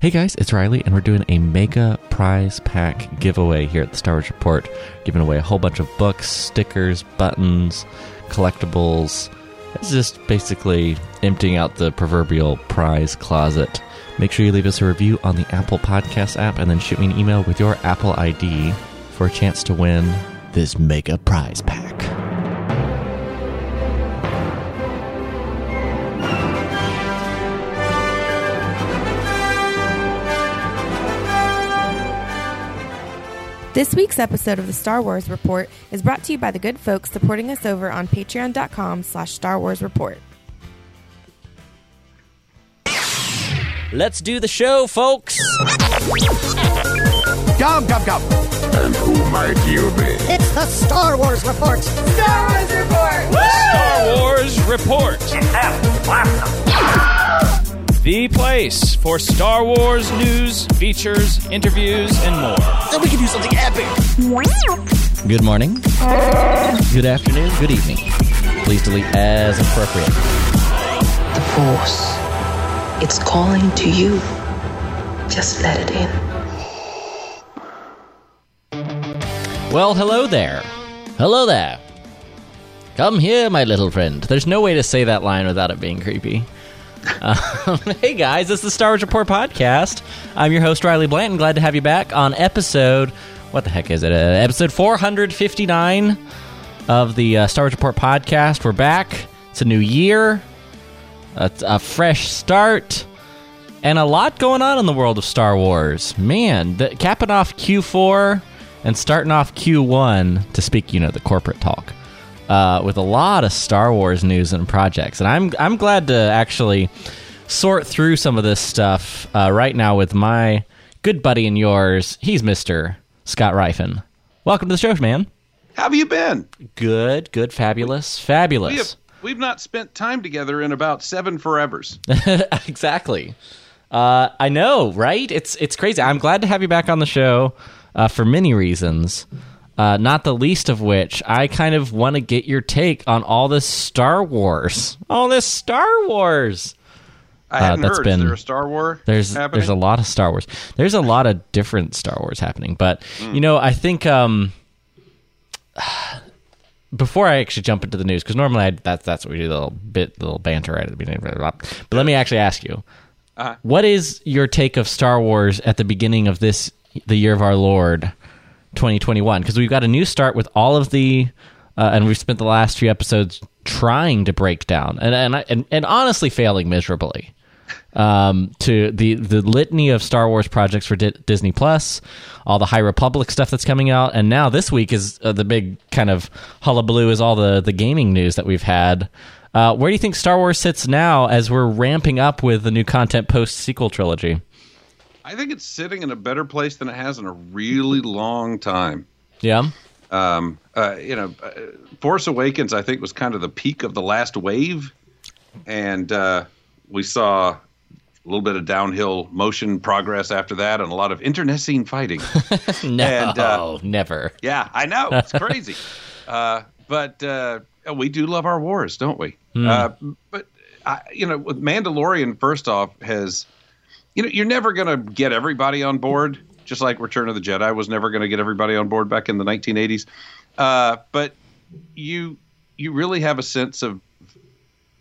Hey guys, it's Riley, and we're doing a mega prize pack giveaway here at the Star Wars Report. Giving away a whole bunch of books, stickers, buttons, collectibles. It's just basically emptying out the proverbial prize closet. Make sure you leave us a review on the Apple Podcast app and then shoot me an email with your Apple ID for a chance to win this mega prize pack. This week's episode of the Star Wars Report is brought to you by the good folks supporting us over on patreon.com slash Star Wars Report. Let's do the show, folks! Gum, gum, gum. And who might you be? It's the Star Wars Report. Star Wars Report. Star Wars Report. The place for Star Wars news, features, interviews, and more. Then we can do something epic. Good morning, good afternoon, good evening. Please delete as appropriate. The Force. It's calling to you. Just let it in. Well, hello there. Hello there. Come here, my little friend. There's no way to say that line without it being creepy. Um, hey guys, it's the Star Wars Report podcast. I'm your host Riley Blanton. Glad to have you back on episode. What the heck is it? Uh, episode 459 of the uh, Star Wars Report podcast. We're back. It's a new year. It's a fresh start. And a lot going on in the world of Star Wars. Man, the, capping off Q4 and starting off Q1 to speak, you know, the corporate talk uh, with a lot of Star Wars news and projects. And I'm I'm glad to actually sort through some of this stuff uh, right now with my good buddy and yours. He's Mister Scott Ryfun. Welcome to the show, man. How have you been? Good, good, fabulous, fabulous. We have, we've not spent time together in about seven forevers. exactly. Uh, I know, right? It's it's crazy. I'm glad to have you back on the show uh, for many reasons. Uh, not the least of which, I kind of want to get your take on all this Star Wars. All this Star Wars. I Uh, that's heard. been- Is there a Star War There's happening? there's a lot of Star Wars. There's a lot of different Star Wars happening, but Hmm. you know, I think um, before I actually jump into the news, because normally I, that's that's what we do, the little bit, the little banter right at the beginning. But let me actually ask you, Uh-huh. what is your take of Star Wars at the beginning of this, the year of our Lord, 2021? Because we've got a new start with all of the, uh, and we've spent the last few episodes trying to break down, and and and, and honestly failing miserably um, to the the litany of Star Wars projects for Di- Disney Plus, all the High Republic stuff that's coming out, and now this week is uh, the big kind of hullabaloo is all the the gaming news that we've had. Uh, where do you think Star Wars sits now as we're ramping up with the new content post sequel trilogy? I think it's sitting in a better place than it has in a really long time. Yeah, Um, uh, you know, uh, Force Awakens, I think, was kind of the peak of the last wave, and uh, we saw a little bit of downhill motion progress after that, and a lot of internecine fighting. no, And, uh, never. yeah, I know it's crazy, uh, but uh, we do love our wars, don't we? Uh, but I, you know, with Mandalorian, first off, has you know you're never going to get everybody on board, just like Return of the Jedi was never going to get everybody on board back in the 1980s. Uh, but you you really have a sense of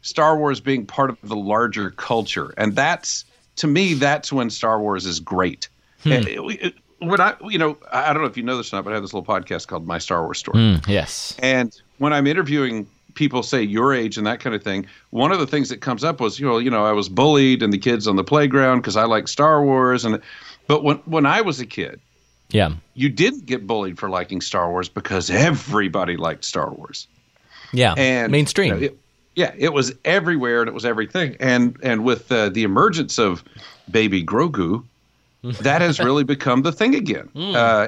Star Wars being part of the larger culture, and that's to me that's when Star Wars is great. Uh, we- When I, you know, I I don't know if you know this or not, but I have this little podcast called My Star Wars Story. Mm, yes. And when I'm interviewing people, say your age and that kind of thing, one of the things that comes up was, you know, you know, I was bullied and the kids on the playground because I like Star Wars, and but when when I was a kid, Yeah. you didn't get bullied for liking Star Wars because everybody liked Star Wars Yeah. and mainstream. you know, it- yeah, it was everywhere and it was everything. And and with uh, the emergence of Baby Grogu, that has really become the thing again. Hmm. Uh,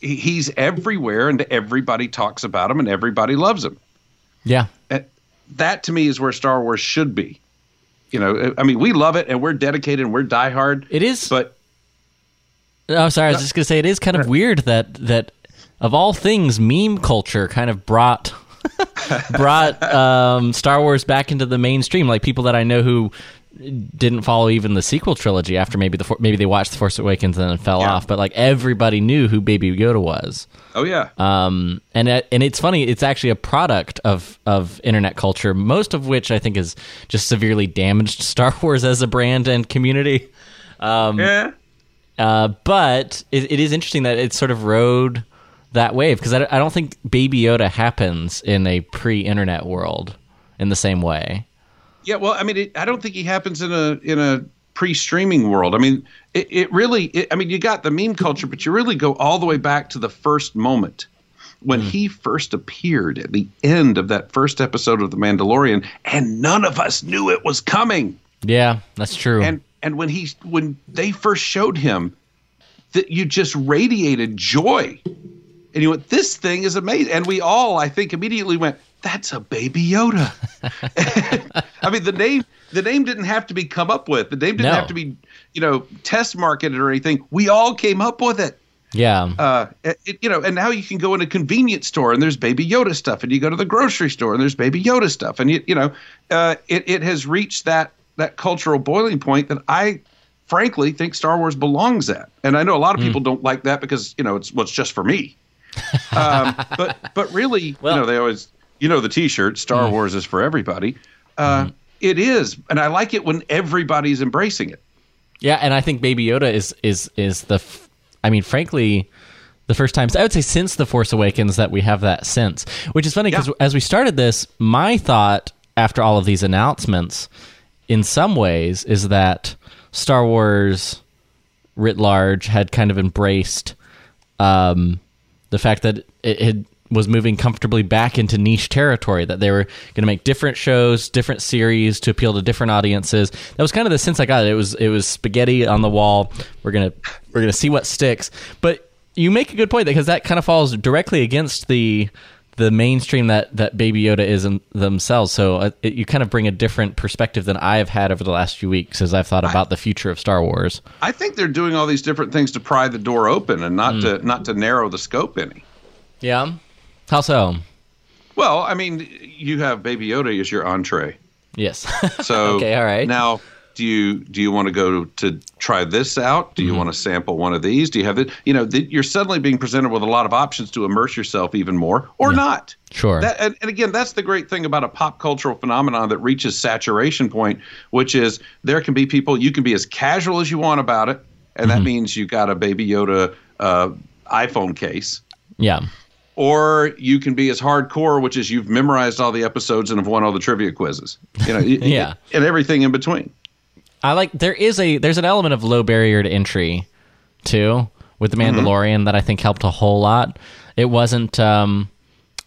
he's everywhere, and everybody talks about him, and everybody loves him. Yeah. And that to me is where Star Wars should be. You know, I mean, we love it, and we're dedicated, and we're diehard. It is. But Oh, sorry. I was just gonna say it is kind of weird that that of all things, meme culture kind of brought brought um, Star Wars back into the mainstream. Like people that I know who didn't follow even the sequel trilogy after maybe the maybe they watched the Force Awakens and then fell Yeah. off. But like everybody knew who Baby Yoda was. Oh yeah. Um, and it- and it's funny. It's actually a product of of internet culture, most of which I think is just severely damaged Star Wars as a brand and community. yeah. Uh, but it, it is interesting that it sort of rode that wave because I, I don't think Baby Yoda happens in a pre-internet world in the same way. Yeah, well, I mean, it, I don't think he happens in a in a pre-streaming world. I mean, it, it really. It, I mean, you got the meme culture, but you really go all the way back to the first moment when mm-hmm. he first appeared at the end of that first episode of The Mandalorian, and none of us knew it was coming. Yeah, that's true. And and when he when they first showed him, that you just radiated joy, and you went, "This thing is amazing." And we all, I think, immediately went, "That's a Baby Yoda." I mean, the name the name didn't have to be come up with. The name didn't No. have to be, you know, test marketed or anything. We all came up with it. yeah, Uh, it, you know, and now you can go in a convenience store and there's Baby Yoda stuff, and you go to the grocery store and there's Baby Yoda stuff, and you, you know, uh, it it has reached that that cultural boiling point that I, frankly, think Star Wars belongs at. And I know a lot of people don't like that because you know it's what's just for me. Um, but but really, Well- you know, they always you know the T-shirt Star Wars is for everybody. Uh, it is, and I like it when everybody's embracing it. yeah, and I think Baby Yoda is is is the. F- I mean, frankly, the first time I would say since the Force Awakens that we have that sense, which is funny because Yeah. as we started this, my thought after all of these announcements, in some ways, is that Star Wars writ large had kind of embraced um, the fact that it had was moving comfortably back into niche territory that they were going to make different shows different series to appeal to different audiences. That was kind of the sense i got. It was it was spaghetti on the wall. We're going to we're to see what sticks. But you make a good point because that kind of falls directly against the the mainstream that that baby yoda is in themselves. So uh, it, you kind of bring a different perspective than i've had over the last few weeks as i've thought about the future of star wars. I think they're doing all these different things to pry the door open and not to not to narrow the scope any. yeah how so Well, I mean, you have Baby Yoda as your entree. yes So Okay, all right. Now, do you do you want to go to try this out? Do you Mm-hmm. want to sample one of these? Do you have it? You know, that you're suddenly being presented with a lot of options to immerse yourself even more, or not. Sure. That, and, and again, that's the great thing about a pop cultural phenomenon that reaches saturation point, which is there can be people you can be as casual as you want about it, and Mm-hmm. that means you got a Baby Yoda uh, iPhone case yeah or you can be as hardcore, which is you've memorized all the episodes and have won all the trivia quizzes. You know, Yeah. and everything in between. I like there is a there's an element of low barrier to entry too with the Mandalorian that I think helped a whole lot. It wasn't um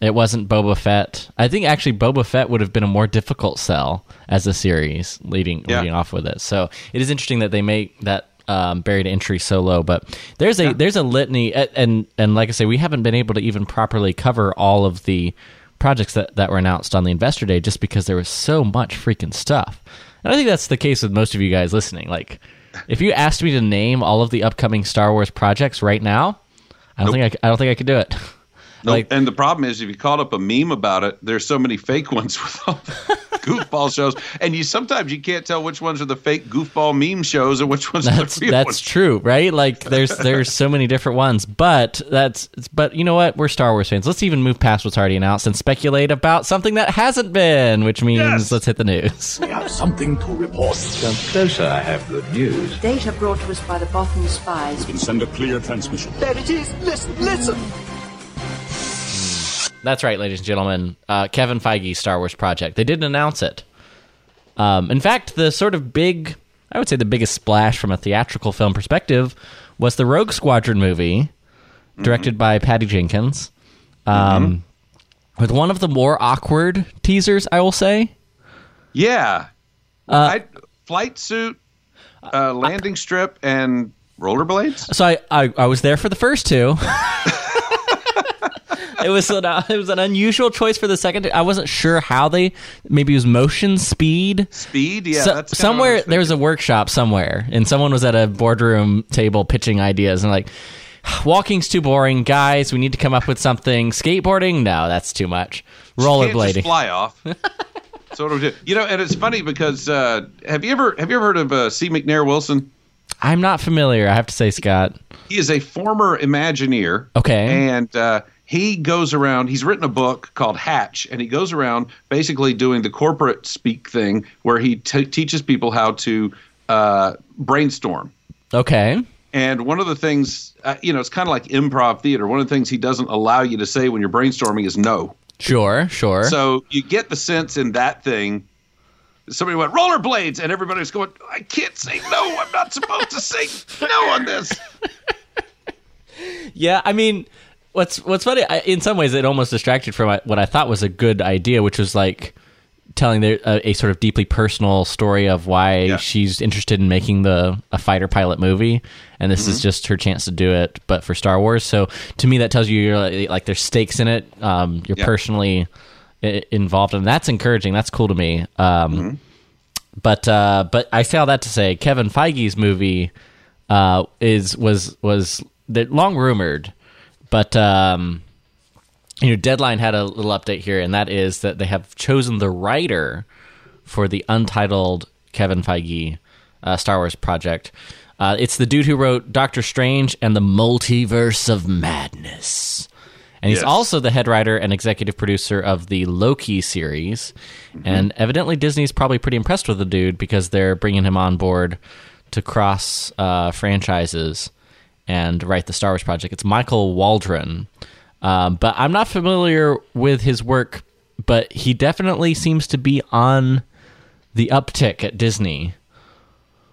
it wasn't Boba Fett. I think actually Boba Fett would have been a more difficult sell as a series leading Yeah. leading off with it. So it is interesting that they make that um, to entry so low. But there's a there's a litany, and and like I say, we haven't been able to even properly cover all of the projects that that were announced on the investor day, just because there was so much freaking stuff. And I think that's the case with most of you guys listening. Like, if you asked me to name all of the upcoming Star Wars projects right now, I don't think I, I don't think I could do it. Nope. Like- and the problem is, if you called up a meme about it, there's so many fake ones with all the goofball shows, and you sometimes you can't tell which ones are the fake goofball meme shows and which ones That's are the real that's ones. true, right? Like there's there's so many different ones, but that's but you know what? We're Star Wars fans. Let's even move past what's already announced and speculate about something that hasn't been, which means Yes. let's hit the news. We have something to report. Come closer, I have good news. Data brought to us by the Bothan spies. We can send a clear transmission. There it is. Listen, listen. That's right, ladies and gentlemen. Uh, Kevin Feige's Star Wars project. They didn't announce it. Um, in fact, the sort of big, I would say the biggest splash from a theatrical film perspective was the Rogue Squadron movie, directed by Patty Jenkins, um, with one of the more awkward teasers, I will say. Yeah, Uh, I, flight suit, uh, landing strip, and rollerblades. So I, I, I was there for the first two. it was an uh, it was an unusual choice for the second. I wasn't sure how they maybe it was motion speed. Speed, yeah. So- that's kinda what I somewhere there was a workshop somewhere, and someone was at a boardroom table pitching ideas, and like, walking's too boring, guys. We need to come up with something. Skateboarding, no, that's too much. thinking. Can't just Rollerblading, fly off. So what do we do? You know, and it's funny because uh, have you ever have you ever heard of uh, C. McNair Wilson? I'm not familiar. I have to say, Scott. He is a former Imagineer. Okay. And uh, he goes around, he's written a book called Hatch, and he goes around basically doing the corporate speak thing where he t- teaches people how to uh, brainstorm. Okay. And one of the things, uh, you know, it's kind of like improv theater. One of the things he doesn't allow you to say when you're brainstorming is no. Sure, sure. So you get the sense in that thing. Somebody went rollerblades, and everybody's going, "I can't say no. I'm not supposed to say no on this." Yeah, I mean, what's what's funny? I, in some ways, it almost distracted from what I thought was a good idea, which was like telling a, a sort of deeply personal story of why Yeah. she's interested in making the a fighter pilot movie, and this is just her chance to do it, but for Star Wars. So to me, that tells you you're like, like there's stakes in it. Um, you're Yeah. personally involved, and that's encouraging. That's cool to me. Um, But uh, but I say all that to say Kevin Feige's movie uh, is was was long rumored, but um, you know Deadline had a little update here, and that is that they have chosen the writer for the untitled Kevin Feige uh, Star Wars project. Uh, it's the dude who wrote Doctor Strange and the Multiverse of Madness. And he's Yes. also the head writer and executive producer of the Loki series. And evidently, Disney's probably pretty impressed with the dude because they're bringing him on board to cross uh, franchises and write the Star Wars project. It's Michael Waldron. Um, but I'm not familiar with his work, but he definitely seems to be on the uptick at Disney.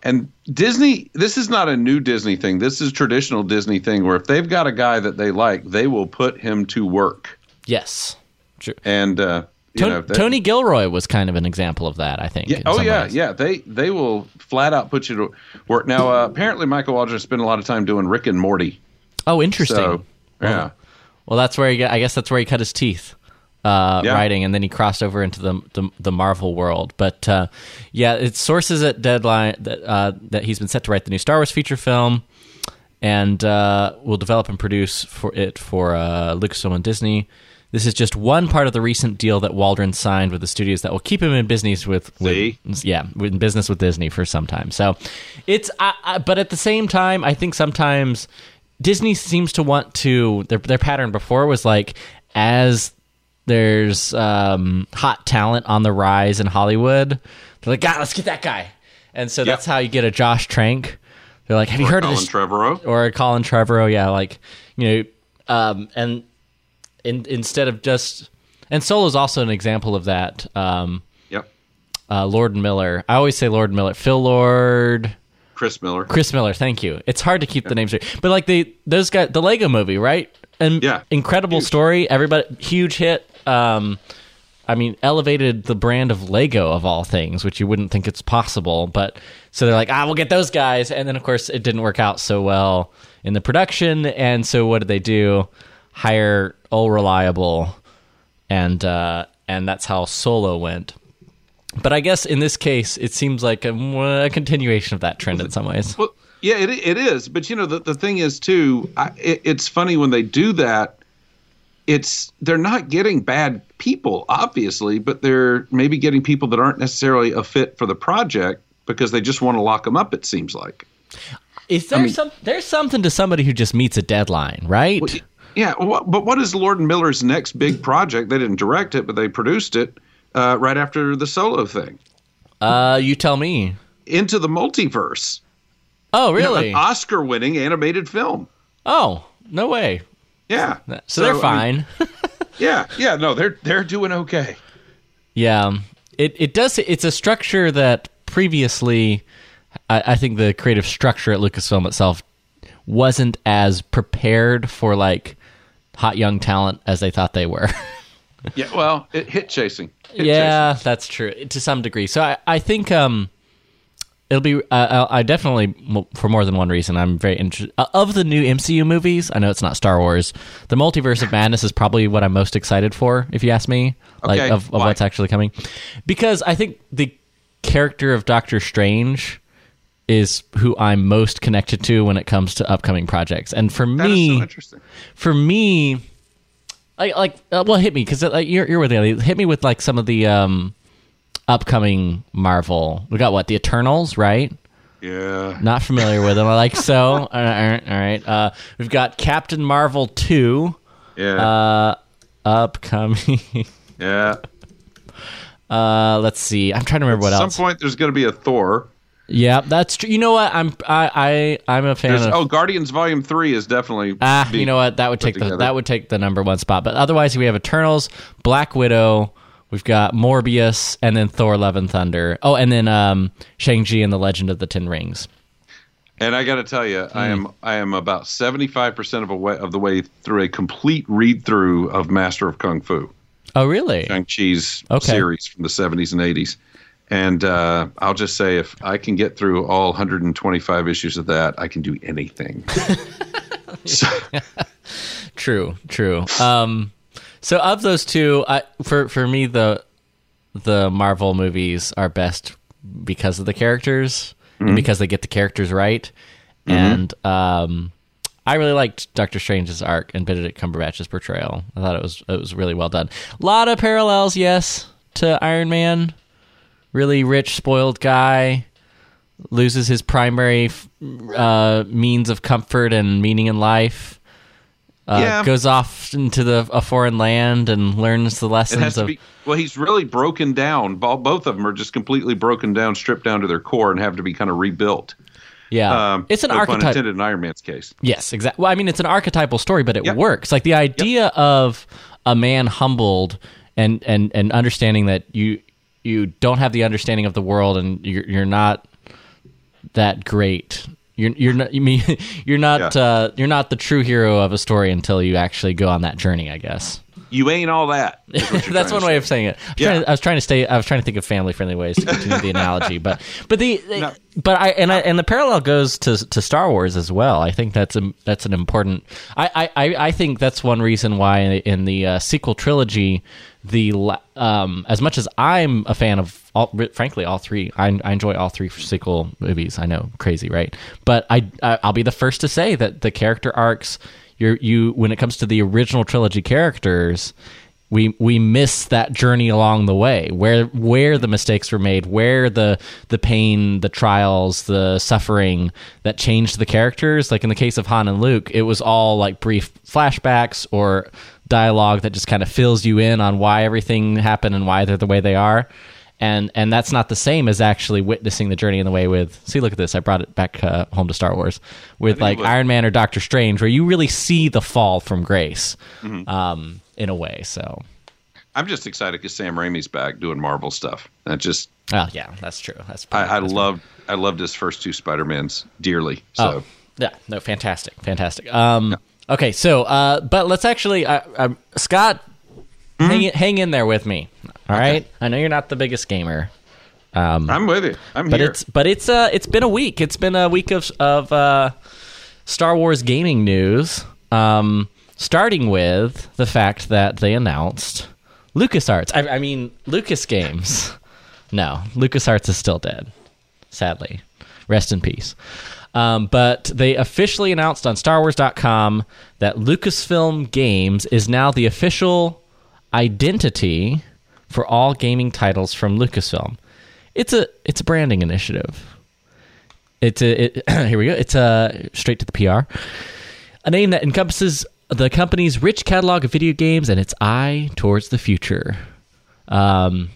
And Disney, this is not a new Disney thing. This is traditional Disney thing where if they've got a guy that they like, they will put him to work. Yes. True. And uh, you know, they- Tony Gilroy was kind of an example of that, I think. Yeah, oh yeah, ways. yeah. They they will flat out put you to work. Now, uh, apparently, Michael Waldron spent a lot of time doing Rick and Morty. Oh, interesting. So yeah, Well, that's where he. I guess that's where he cut his teeth. Uh, Yeah. writing, and then he crossed over into the the, the Marvel world. But uh, yeah, it's sources at Deadline that uh, that he's been set to write the new Star Wars feature film, and uh, will develop and produce for it for uh, Lucasfilm and Disney. This is just one part of the recent deal that Waldron signed with the studios that will keep him in business with, with yeah, in business with Disney for some time. So it's, but at the same time, I think sometimes Disney seems to want to their their pattern before was like as there's um, hot talent on the rise in Hollywood, they're like, God, let's get that guy, and so that's how you get a Josh Trank. They're like, Have you heard Colin of this? Trevorrow. or Colin Trevorrow, yeah, like you know, um, and in, instead of just and Solo's also an example of that. Um, Yep, uh, Lord and Miller, I always say Lord and Miller, Phil Lord, Chris Miller. Chris Miller. Thank you. It's hard to keep the names straight, but like the those guys, the Lego Movie, right? And Yeah. incredible story. Everybody, huge hit. Um, I mean, elevated the brand of Lego of all things, which you wouldn't think it's possible. But so they're like, ah, we'll get those guys, and then of course it didn't work out so well in the production, and so what did they do? Hire all reliable, and uh, and that's how Solo went. But I guess in this case, it seems like a, a continuation of that trend in some ways. Well, yeah, it it is. But you know, the the thing is too. I, it, it's funny when they do that. It's they're not getting bad people, obviously, but they're maybe getting people that aren't necessarily a fit for the project because they just want to lock them up. It seems like. Is there some? There's something to somebody who just meets a deadline, right? Yeah, but what is Lord and Miller's next big project? They didn't direct it, but they produced it uh, right after the solo thing. Uh, you tell me. Into the multiverse. Oh, You know, really? Oscar-winning animated film. oh, no way. Yeah. So, they're I mean, fine. yeah, yeah. No, they're they're doing okay. yeah, it it does. It's a structure that previously, I, I think the creative structure at Lucasfilm itself wasn't as prepared for like hot young talent as they thought they were. Yeah. Well, it, hit chasing. Hit yeah, that's true to some degree. So I, I think um, it'll be. Uh, I definitely, for more than one reason, I'm very interested. Uh, of the new MCU movies, I know it's not Star Wars. The Multiverse of Madness is probably what I'm most excited for, if you ask me. Like Okay, of, of what's actually coming, because I think the character of Doctor Strange is who I'm most connected to when it comes to upcoming projects, and for That me, so interesting. for me, like like uh, well, hit me because like you're you're with the hit me with like some of the um upcoming Marvel. We got what the Eternals, right? Yeah. Not familiar with them. I like so. all right, all right. Uh, we've got Captain Marvel two Yeah. uh, upcoming. yeah. uh, let's see. I'm trying to remember what else. At some point, there's going to be a Thor. Yeah, that's true. You know what? I'm I, I I'm a fan There's, of. oh, Guardians Volume Three is definitely. Ah, you know what? That would take the together. that would take the number one spot. But otherwise, we have Eternals, Black Widow. We've got Morbius, and then Thor: Love and Thunder. Oh, and then um, Shang Chi and the Legend of the Ten Rings. And I got to tell you, Hmm. I am I am about seventy five percent of a way of the way through a complete read through of Master of Kung Fu, Oh, really? Shang Chi's Okay. series from the seventies and eighties. And uh, I'll just say, if I can get through all 125 issues of that, I can do anything. so, True, true. Um, so of those two, I, for for me, the the Marvel movies are best because of the characters Mm-hmm. and because they get the characters right. And um, I really liked Doctor Strange's arc and Benedict Cumberbatch's portrayal. I thought it was it was really well done. A lot of parallels, yes, to Iron Man. Really rich, spoiled guy loses his primary uh, means of comfort and meaning in life. Uh, Yeah. Goes off into the a foreign land and learns the lessons of. be. Well, he's really broken down. Both of them are just completely broken down, stripped down to their core, and have to be kind of rebuilt. yeah, Um, it's an no archetype. intended in Iron Man's case. Yes, exactly. Well, I mean, it's an archetypal story, but it Yep. works. Like the idea of a man humbled and and and understanding that you you don't have the understanding of the world and you're you're not that great. You're you're not you mean you're not Yeah. uh, you're not the true hero of a story until you actually go on that journey. I guess. You ain't all that. That's one way of saying it. Yeah. trying I was trying to stay. I was trying to think of family friendly ways to continue the analogy, but but the No. but I and I and the parallel goes to to Star Wars as well. I think that's a that's an important. I I I think that's one reason why in the uh, sequel trilogy, the la- um as much as I'm a fan of all, frankly all three, I, I enjoy all three sequel movies. I know crazy, right? But I, I I'll be the first to say that the character arcs. You're, you when it comes to the original trilogy characters, we we miss that journey along the way. Where where the mistakes were made where the the pain the trials the suffering that changed the characters. Like in the case of Han and Luke it was all like brief flashbacks or dialogue that just kind of fills you in on why everything happened and why they're the way they are and and that's not the same as actually witnessing the journey in the way with see look at this i brought it back uh, home to star wars with like iron man or doctor strange where you really see the fall from grace um, in a way so I'm just excited because Sam Raimi's back doing Marvel stuff. That just Oh yeah, that's true. That's I, I that's loved I loved his first two Spider Mans dearly. So Oh, yeah, no, fantastic, fantastic. Um, okay, so uh, but let's actually, uh, uh, Scott, Hmm? hang hang in there with me. All right, I know you're not the biggest gamer, Um, I'm with you. I'm but here. it's but it's uh it's been a week. It's been a week of of uh, Star Wars gaming news. Um, starting with the fact that they announced LucasArts. I, I mean Lucas Games. No, LucasArts is still dead. Sadly, rest in peace. Um, but they officially announced on StarWars.com that Lucasfilm Games is now the official identity for all gaming titles from Lucasfilm. It's a it's a branding initiative. It's a it, here we go. It's a straight to the PR. A name that encompasses the company's rich catalog of video games and its eye towards the future. Um,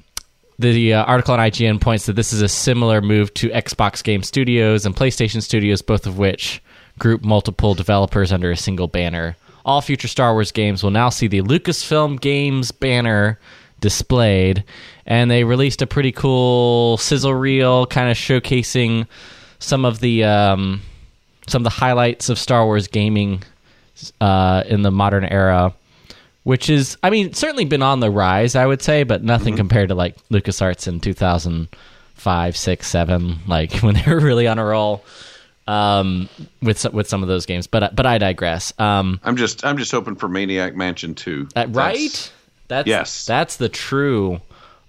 the uh, article on IGN points that this is a similar move to Xbox Game Studios and PlayStation Studios, both of which group multiple developers under a single banner. All future Star Wars games will now see the Lucasfilm Games banner displayed, and they released a pretty cool sizzle reel, kind of showcasing some of the um, some of the highlights of Star Wars gaming uh, in the modern era which is I mean certainly been on the rise I would say but nothing compared to like LucasArts in 2005 6 7 like when they were really on a roll um, with some- with some of those games but but I digress um, I'm just I'm just hoping for Maniac Mansion 2. uh, That's- right that's Yes. that's the true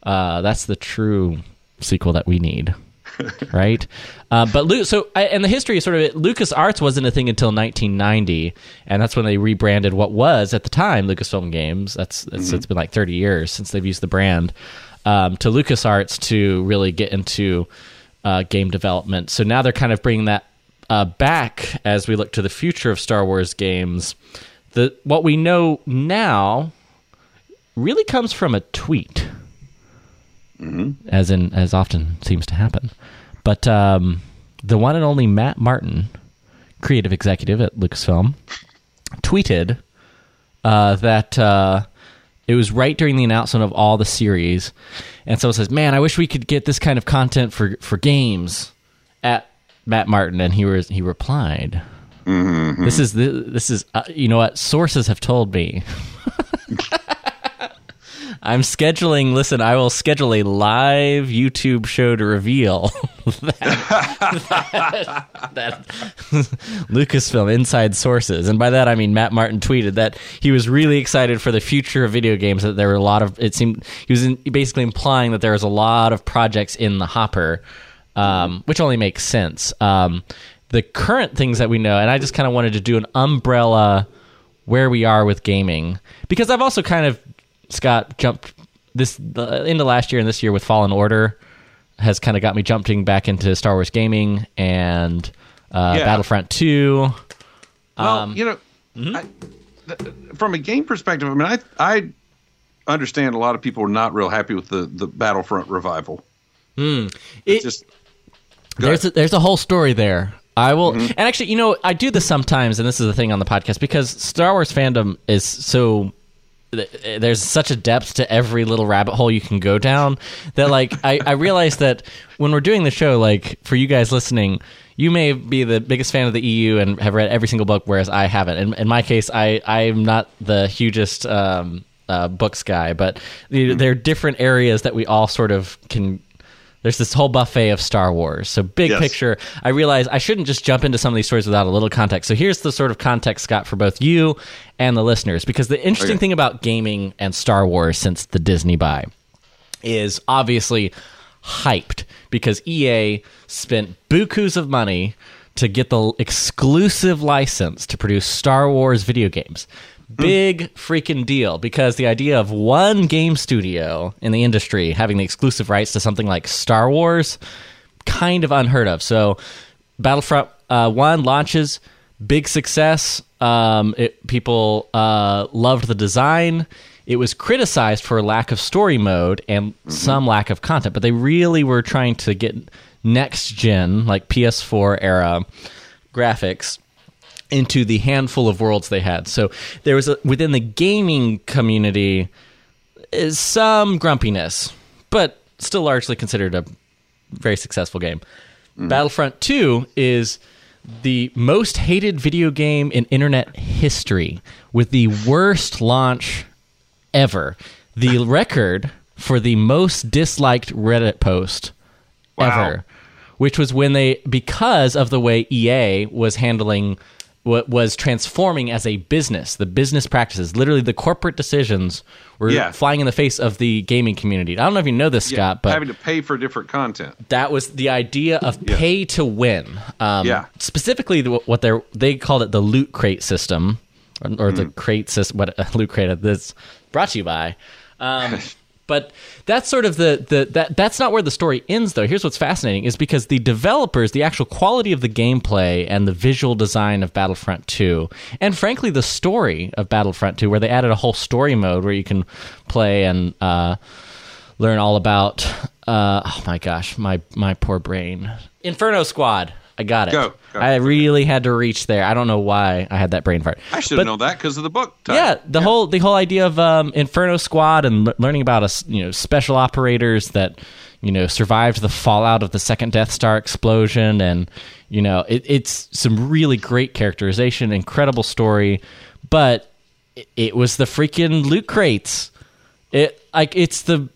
uh, that's the true sequel that we need right? Uh, but Lu- so I- and the history is sort of Lucas Arts wasn't a thing until 1990, and that's when they rebranded what was at the time Lucasfilm Games. That's, that's it's been like 30 years since they've used the brand. um, to LucasArts to really get into uh, game development. So now they're kind of bringing that uh, back as we look to the future of Star Wars games. The what we know now really comes from a tweet, as in as often seems to happen. But um, the one and only Matt Martin, creative executive at Lucasfilm, tweeted uh, that uh, it was right during the announcement of all the series, and someone says, "Man, I wish we could get this kind of content for for games." At Matt Martin, and he was he replied, "This is the, this is uh, you know what sources have told me." I'm scheduling. Listen, I will schedule a live YouTube show to reveal that, that Lucasfilm inside sources, and by that I mean Matt Martin tweeted that he was really excited for the future of video games. That there were a lot of. It seemed he was in, basically implying that there was a lot of projects in the hopper, um, which only makes sense. Um, the current things that we know, and I just kind of wanted to do an umbrella where we are with gaming because I've also kind of Scott jumped this the, into last year and this year with Fallen Order has kind of got me jumping back into Star Wars gaming and uh, Yeah. Battlefront Two. Well, Um, you know, mm-hmm. I, th- from a game perspective, I mean, I I understand a lot of people are not real happy with the the Battlefront revival. It- Just Go there's a, there's a whole story there. I will, Mm-hmm. and actually, you know, I do this sometimes, and this is the thing on the podcast because Star Wars fandom is so. There's such a depth to every little rabbit hole you can go down that, like, I, I realize that when we're doing the show, like, for you guys listening, you may be the biggest fan of the EU and have read every single book, whereas I haven't. In, in my case, I I'm not the hugest um, uh, books guy, but the, there are different areas that we all sort of can there's this whole buffet of Star Wars. So big Yes. picture, I realize I shouldn't just jump into some of these stories without a little context. So here's the sort of context, Scott, for both you and the listeners, because the interesting Okay. thing about gaming and Star Wars since the Disney buy is obviously hyped because EA spent bukus of money to get the exclusive license to produce Star Wars video games. Big freaking deal because the idea of one game studio in the industry having the exclusive rights to something like Star Wars kind of unheard of. So, Battlefront uh, One launches, big success. Um, it, people uh, loved the design. It was criticized for lack of story mode and some lack of content, but they really were trying to get next gen, like PS4 era graphics into the handful of worlds they had. So there was a, within the gaming community is some grumpiness, but still largely considered a very successful game. Mm. Battlefront 2 is the most hated video game in internet history with the worst launch ever. The record for the most disliked Reddit post ever, which was when they because of the way EA was handling was transforming as a business, the business practices, literally the corporate decisions were Yeah. flying in the face of the gaming community. I don't know if you know this, yeah, Scott, but having to pay for different content. that was the idea of pay to win. Um, Yeah. Specifically, the- what they they called it the loot crate system, or, or the crate system. What uh, loot crate? This brought to you by. Um, but that's sort of the, the that that's not where the story ends though. Here's what's fascinating is because the developers, the actual quality of the gameplay and the visual design of Battlefront 2, and frankly the story of Battlefront 2, where they added a whole story mode where you can play and uh, learn all about uh, oh my gosh, my my poor brain. Inferno Squad. I got it. Go, go. I really had to reach there. I don't know why I had that brain fart. I should But- have known that because of the book. title. yeah, the whole the whole idea of um, Inferno Squad and le- learning about us, you know, special operators that you know survived the fallout of the second Death Star explosion, and you know, it, it's some really great characterization, incredible story, but it, it was the freaking loot crates. It like it's the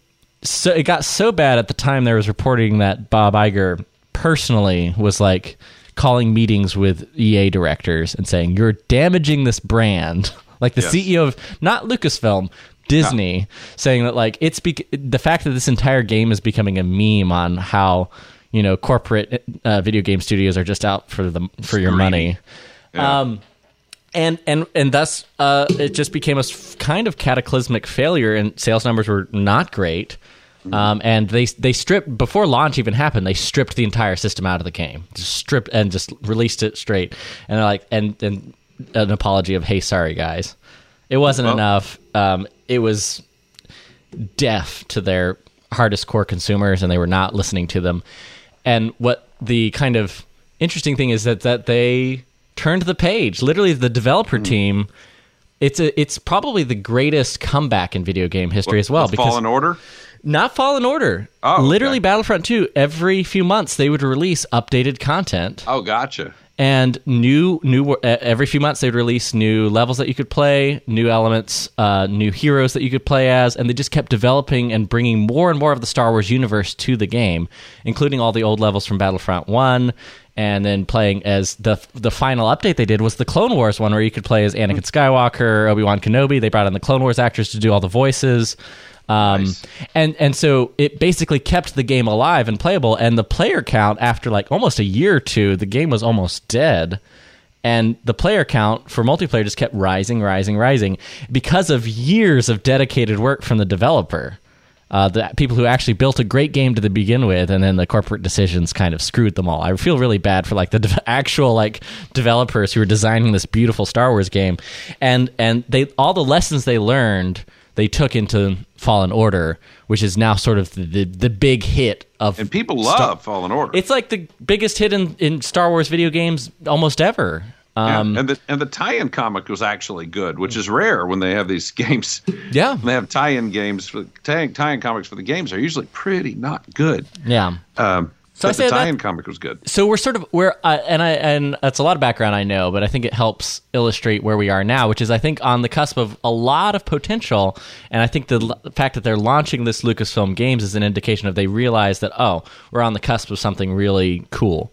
so it got so bad at the time there was reporting that Bob Iger personally was like calling meetings with EA directors and saying you're damaging this brand like the Yes. CEO of not Lucasfilm Disney saying that like it's bec- the fact that this entire game is becoming a meme on how you know corporate uh, video game studios are just out for the for your money Yeah. um, and and and thus uh, it just became a kind of cataclysmic failure, and sales numbers were not great. Um, and they they stripped before launch even happened. They stripped the entire system out of the game, just stripped and just released it straight. And they're like, and and an apology of, hey, sorry guys, it wasn't Well- enough. Um, it was deaf to their hardest core consumers, and they were not listening to them. And what the kind of interesting thing is that that they turned the page. Literally, the developer Hmm. team. It's a, it's probably the greatest comeback in video game history as well. With Fallen Order. Not Fallen Order. Oh, okay. Literally, Battlefront 2, every few months they would release updated content Oh, gotcha. and new new every few months they'd release new levels that you could play, new elements, uh, new heroes that you could play as, and they just kept developing and bringing more and more of the Star Wars universe to the game, including all the old levels from Battlefront 1 and then playing as the the final update they did was the Clone Wars one where you could play as Anakin Skywalker, Obi-Wan Kenobi. They brought in the Clone Wars actors to do all the voices. Um, Nice. and and so it basically kept the game alive and playable. And the player count after like almost a year or two, the game was almost dead. And the player count for multiplayer just kept rising, rising, rising because of years of dedicated work from the developer. Uh, the people who actually built a great game to begin with, and then the corporate decisions kind of screwed them all. I feel really bad for like the de- actual like developers who were designing this beautiful Star Wars game, and and they all the lessons they learned they took into Fallen Order, which is now sort of the the, the big hit of And people Star- love Fallen Order. it's like the biggest hit in, in Star Wars video games almost ever. Yeah, Um, and the and the tie-in comic was actually good, which is rare when they have these games. Yeah. they have tie-in games for tie- tie-in comics for the games are usually pretty not good. yeah. Um, So I say the that- tie-in comic was good. so we're sort of we're uh, and I and that's a lot of background I know, but I think it helps illustrate where we are now, which is I think on the cusp of a lot of potential, and I think the fact that they're launching this Lucasfilm Games is an indication of they realize that oh, we're on the cusp of something really cool.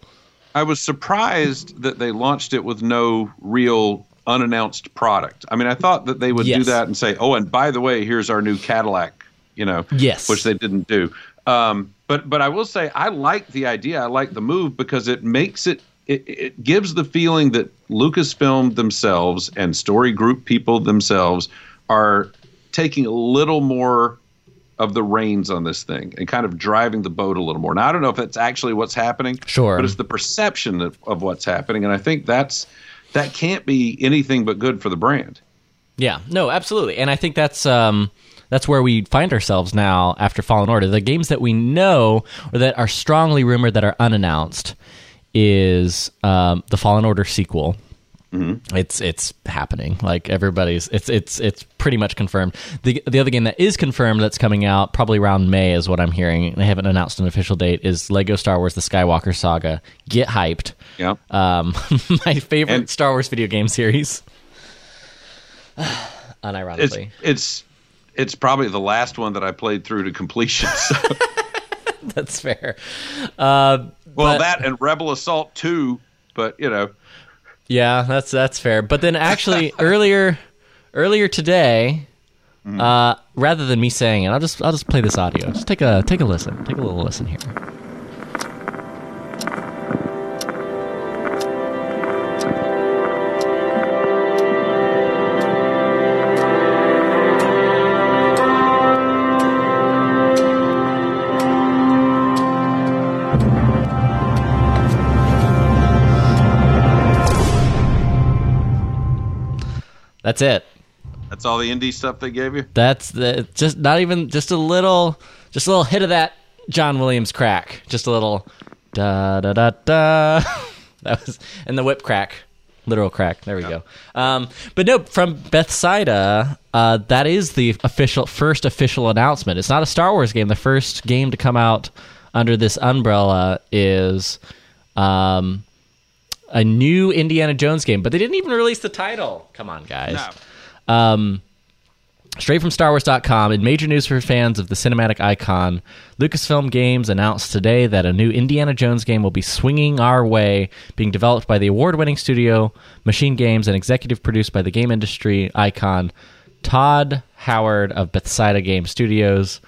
I was surprised that they launched it with no real unannounced product. I mean, I thought that they would do that and say, "Oh, and by the way, here's our new Cadillac," you know, Yes. which they didn't do. Um, but but I will say I like the idea. I like the move because it makes it. It, it gives the feeling that Lucasfilm themselves and story group people themselves are taking a little more of the reins on this thing and kind of driving the boat a little more. Now I don't know if that's actually what's happening. Sure. But it's the perception of, of what's happening, and I think that's that can't be anything but good for the brand. Yeah, no, absolutely, and I think that's um, that's where we find ourselves now after Fallen Order. The games that we know or that are strongly rumored that are unannounced is um, the Fallen Order sequel. It's it's happening. Like everybody's, it's it's it's pretty much confirmed. The the other game that is confirmed that's coming out probably around May is what I'm hearing. They haven't announced an official date. Is Lego Star Wars: The Skywalker Saga? Get hyped! Yeah. Um, my favorite And- Star Wars video game series. Unironically, it's it's probably the last one that I played through to completion. So. That's fair. Uh, well, but- that and Rebel Assault two, but you know, yeah, that's that's fair. But then actually earlier earlier today, uh, rather than me saying it, I'll just I'll just play this audio. Just take a take a listen. Take a little listen here. That's it. that's all the indie stuff they gave you. That's the just not even just a little just a little hit of that John Williams crack. Just a little da da da da. that was and the whip crack. Literal crack. There we go. Um, but no, from Bethesda, uh, that is the official first official announcement. It's not a Star Wars game. The first game to come out under this umbrella is um, a new Indiana Jones game, but they didn't even release the title. Come on, guys. No. Um, straight from StarWars.com, in major news for fans of the cinematic icon, Lucasfilm Games announced today that a new Indiana Jones game will be swinging our way, being developed by the award winning studio Machine Games and executive produced by the game industry icon Todd Howard of Bethesda Game Studios.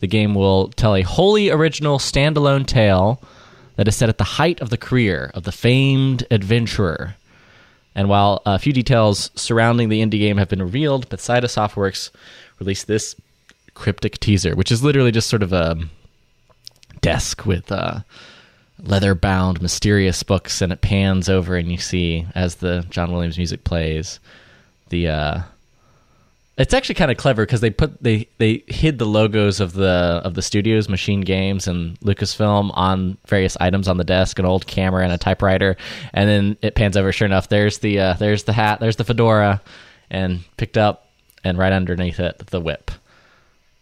The game will tell a wholly original standalone tale that is set at the height of the career of the famed adventurer. And while a few details surrounding the indie game have been revealed, Bethesda Softworks released this cryptic teaser, which is literally just sort of a desk with uh, leather bound mysterious books, and it pans over, and you see as the John Williams music plays the. Uh, it's actually kind of clever because they put they they hid the logos of the of the studios, Machine Games and Lucasfilm, on various items on the desk, an old camera and a typewriter, and then it pans over. Sure enough, there's the uh, there's the hat, there's the fedora, and picked up, and right underneath it, the whip.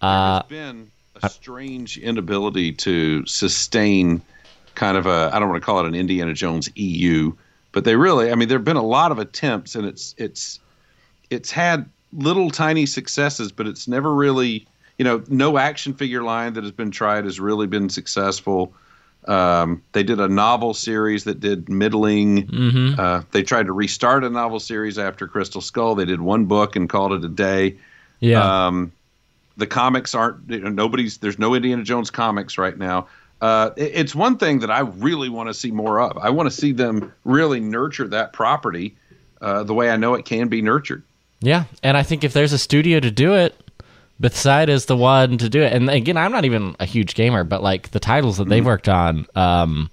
Uh, There's been a strange inability to sustain kind of a I don't want to call it an Indiana Jones EU, but they really I mean there've been a lot of attempts and it's it's it's had little tiny successes, but it's never really you know no action figure line that has been tried has really been successful. Um, they did a novel series that did middling. Mm-hmm. Uh, they tried to restart a novel series after Crystal Skull. They did one book and called it a day. yeah, Um, the comics aren't. You know, nobody's. There's no Indiana Jones comics right now. Uh, it- it's one thing that I really want to see more of. I want to see them really nurture that property uh, the way I know it can be nurtured. Yeah, and I think if there's a studio to do it, Bethesda is the one to do it. And again, I'm not even a huge gamer, but like the titles that they've worked on, um,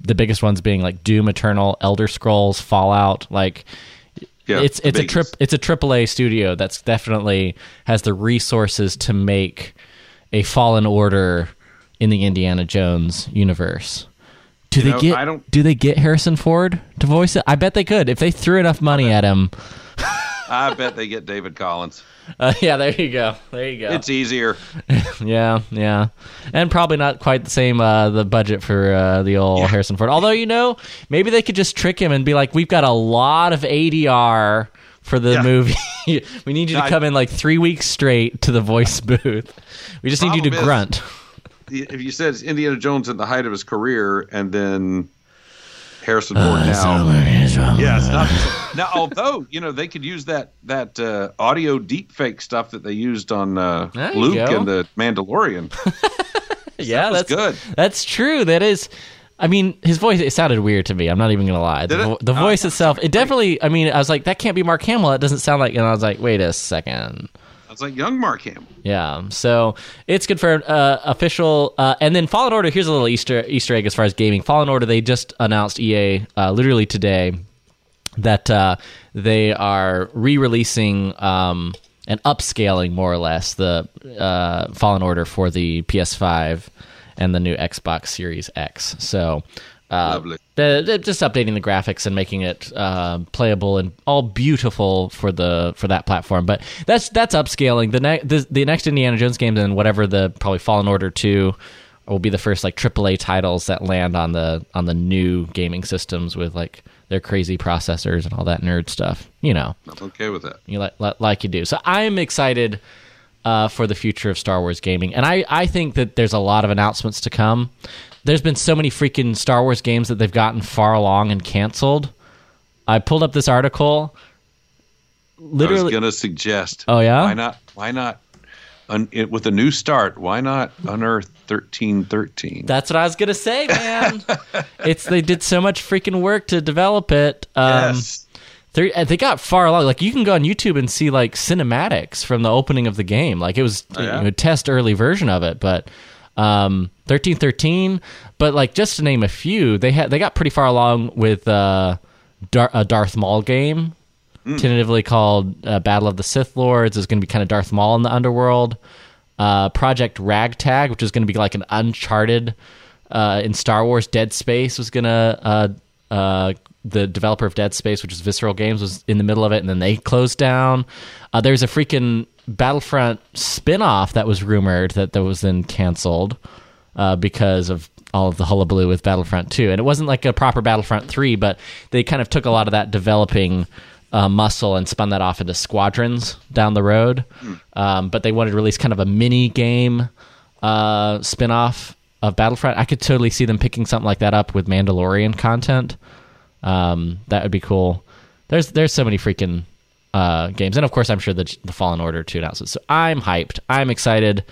the biggest ones being like Doom Eternal, Elder Scrolls, Fallout, like Yeah, it's it's a trip it's a triple A studio that's definitely has the resources to make a Fallen Order in the Indiana Jones universe. Do You they know, get I don't- do they get Harrison Ford to voice it? I bet they could. If they threw enough money at him. I bet they get David Collins. Uh, yeah, there you go. There you go. It's easier. Yeah, yeah, and probably not quite the same uh, the budget for uh, the old Harrison Ford. Although you know, maybe they could just trick him and be like, "We've got a lot of ADR for the Yeah. movie. we need you to come in like three weeks straight to the voice booth. We just need you to is- grunt." If you said Indiana Jones at the height of his career, and then Harrison Ford now. Yes. Not, now, although you know they could use that that uh, audio deepfake stuff that they used on uh, Luke go. and the Mandalorian. yeah, was that's good. That's true. That is. I mean, his voice, it sounded weird to me. I'm not even going to lie. The, it? vo- the Oh, voice it itself, it definitely, I mean, I was like, that can't be Mark Hamill. That doesn't sound like, and I was like, wait a second. It's like young Mark Hamill. Yeah, so it's good for uh, official. Uh, and then Fallen Order. Here's a little Easter Easter egg as far as gaming. Fallen Order. They just announced EA uh, literally today that uh, they are re-releasing um, and upscaling more or less the uh, Fallen Order for the PS5 and the new Xbox Series X. So. Uh, Lovely. just updating the graphics and making it uh, playable and all beautiful for the for that platform. But that's that's upscaling. The, ne- the the next Indiana Jones game and whatever the probably Fallen Order two will be the first like AAA titles that land on the on the new gaming systems with like their crazy processors and all that nerd stuff. You know, I'm okay with that. you like like, like you do. So I'm excited uh, for the future of Star Wars gaming, and I I think that there's a lot of announcements to come. There's been so many freaking Star Wars games that they've gotten far along and canceled. I pulled up this article. Literally, I was going to suggest. Oh, yeah? Why not? Why not? Un, it, with a new start, why not unearth thirteen thirteen? that's what I was gonna say, man. it's they did so much freaking work to develop it. Um, yes. They they got far along. Like you can go on YouTube and see like cinematics from the opening of the game. Like it was Oh, yeah? you know, test early version of it, but um, thirteen thirteen. But like just to name a few, they had they got pretty far along with uh, Dar- a Darth Maul game, Hmm. tentatively called uh, Battle of the Sith Lords. Is going to be kind of Darth Maul in the underworld. Uh, Project Ragtag, which is going to be like an Uncharted uh, in Star Wars. Dead Space was gonna. Uh, uh, the developer of Dead Space, which is Visceral Games, was in the middle of it, and then they closed down. Uh, there's a freaking Battlefront spin-off that was rumored that that was then canceled uh, because of all of the hullabaloo with Battlefront 2. And it wasn't like a proper Battlefront 3, but they kind of took a lot of that developing uh, muscle and spun that off into squadrons down the road. Um, but they wanted to release kind of a mini game uh, spin off of Battlefront. I could totally see them picking something like that up with Mandalorian content. Um, that would be cool. There's there's so many freaking uh, games, and of course, I'm sure that the Fallen Order two announcements. So I'm hyped. I'm excited,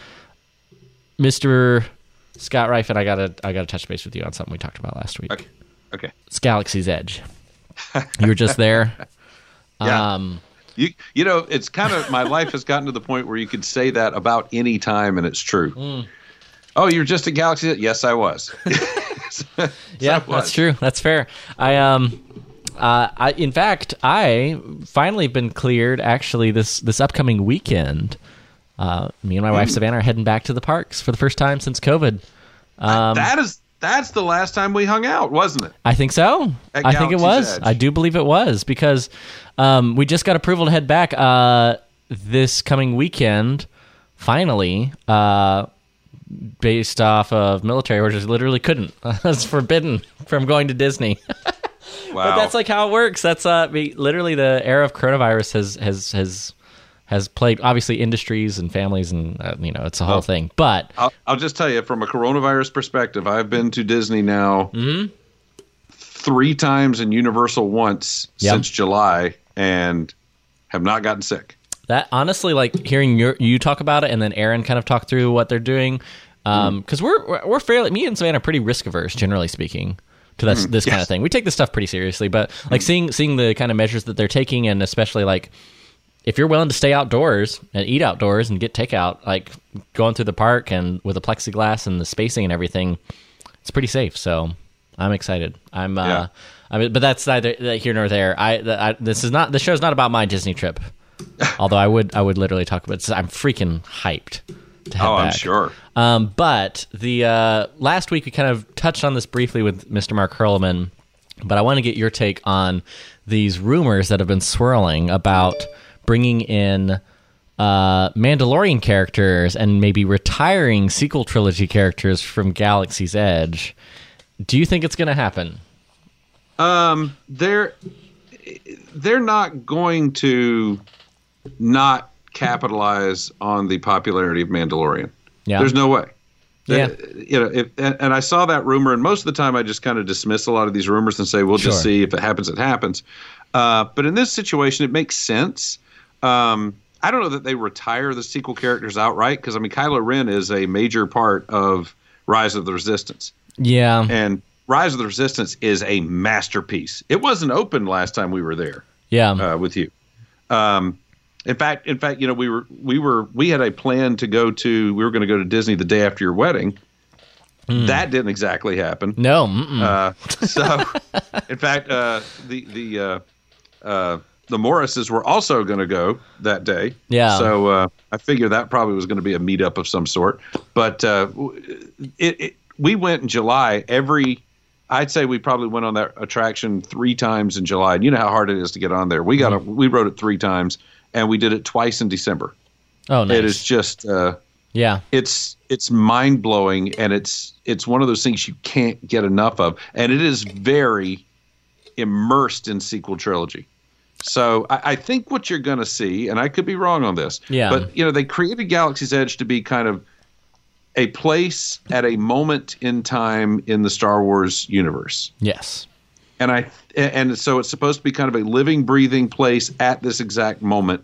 Mister Scott Ryfun. I gotta I gotta touch base with you on something we talked about last week. Okay. Okay. It's Galaxy's Edge. you were just there. Yeah. Um, You you know, it's kind of my life has gotten to the point where you could say that about any time and it's true. Mm. Oh, you're just a galaxy. Yes, I was. yeah, I that's true. That's fair. I um, uh, I in fact, I finally been cleared. Actually, this this upcoming weekend, uh, me and my wife Mm. Savannah are heading back to the parks for the first time since COVID. Um, that is that's the last time we hung out, wasn't it? I think so. At I think it was. Edge. I do believe it was because um, we just got approval to head back uh, this coming weekend. Finally, uh, based off of military orders, literally couldn't. Was forbidden from going to Disney. Wow. But that's like how it works. That's uh, literally the era of coronavirus has has has has plagued obviously industries and families and uh, you know it's a whole Oh. thing. But I'll, I'll just tell you from a coronavirus perspective, I've been to Disney now Mm-hmm. three times and Universal once Yep. since July and have not gotten sick. That honestly, like hearing your, you talk about it, and then Aaron kind of talk through what they're doing, um, because we're we're- we're fairly me and Savannah are pretty risk averse, generally speaking, to this mm-hmm. this kind of thing. We take this stuff pretty seriously, but like mm-hmm. seeing seeing the kind of measures that they're taking, and especially like if you're willing to stay outdoors and eat outdoors and get takeout, like going through the park and with the plexiglass and the spacing and everything, it's pretty safe. So I'm excited. I'm. Uh, I mean, but that's neither uh, here nor there. I, I this is not the show's not about my Disney trip. Although I would I would literally talk about. I'm freaking hyped. To head Oh, I'm sure. Um, but the uh, last week we kind of touched on this briefly with Mr. Mark Hurlman, but I want to get your take on these rumors that have been swirling about bringing in uh, Mandalorian characters and maybe retiring sequel trilogy characters from Galaxy's Edge. Do you think it's going to happen? Um, they're they're not going to not capitalize on the popularity of Mandalorian. Yeah. There's no way. Yeah. Uh, you know, if, and, and I saw that rumor, and most of the time I just kind of dismiss a lot of these rumors and say, "We'll just see if it happens, it happens." Uh, but in this situation, it makes sense. Um, I don't know that they retire the sequel characters outright because I mean, Kylo Ren is a major part of Rise of the Resistance, Yeah. and Rise of the Resistance is a masterpiece. It wasn't open last time we were there Yeah. uh, with you. Um, in fact, in fact, you know, we were we were we had a plan to go to we were going to go to Disney the day after your wedding. That didn't exactly happen. no. Uh, so, in fact, uh, the the uh, uh, the Morrises were also going to go that day. Yeah. So uh, I figure that probably was going to be a meetup of some sort. But uh, it, it we went in July. Every I'd say we probably went on that attraction three times in July. And you know how hard it is to get on there. We got a, we rode it three times, and we did it twice in December. oh, nice. It is just. Uh, yeah. it's it's mind blowing and it's it's one of those things you can't get enough of and it is very immersed in sequel trilogy so i, I think what you're going to see and i could be wrong on this Yeah. but you know they created galaxy's edge to be kind of a place at a moment in time in the star wars universe Yes. and i and so it's supposed to be kind of a living breathing place at this exact moment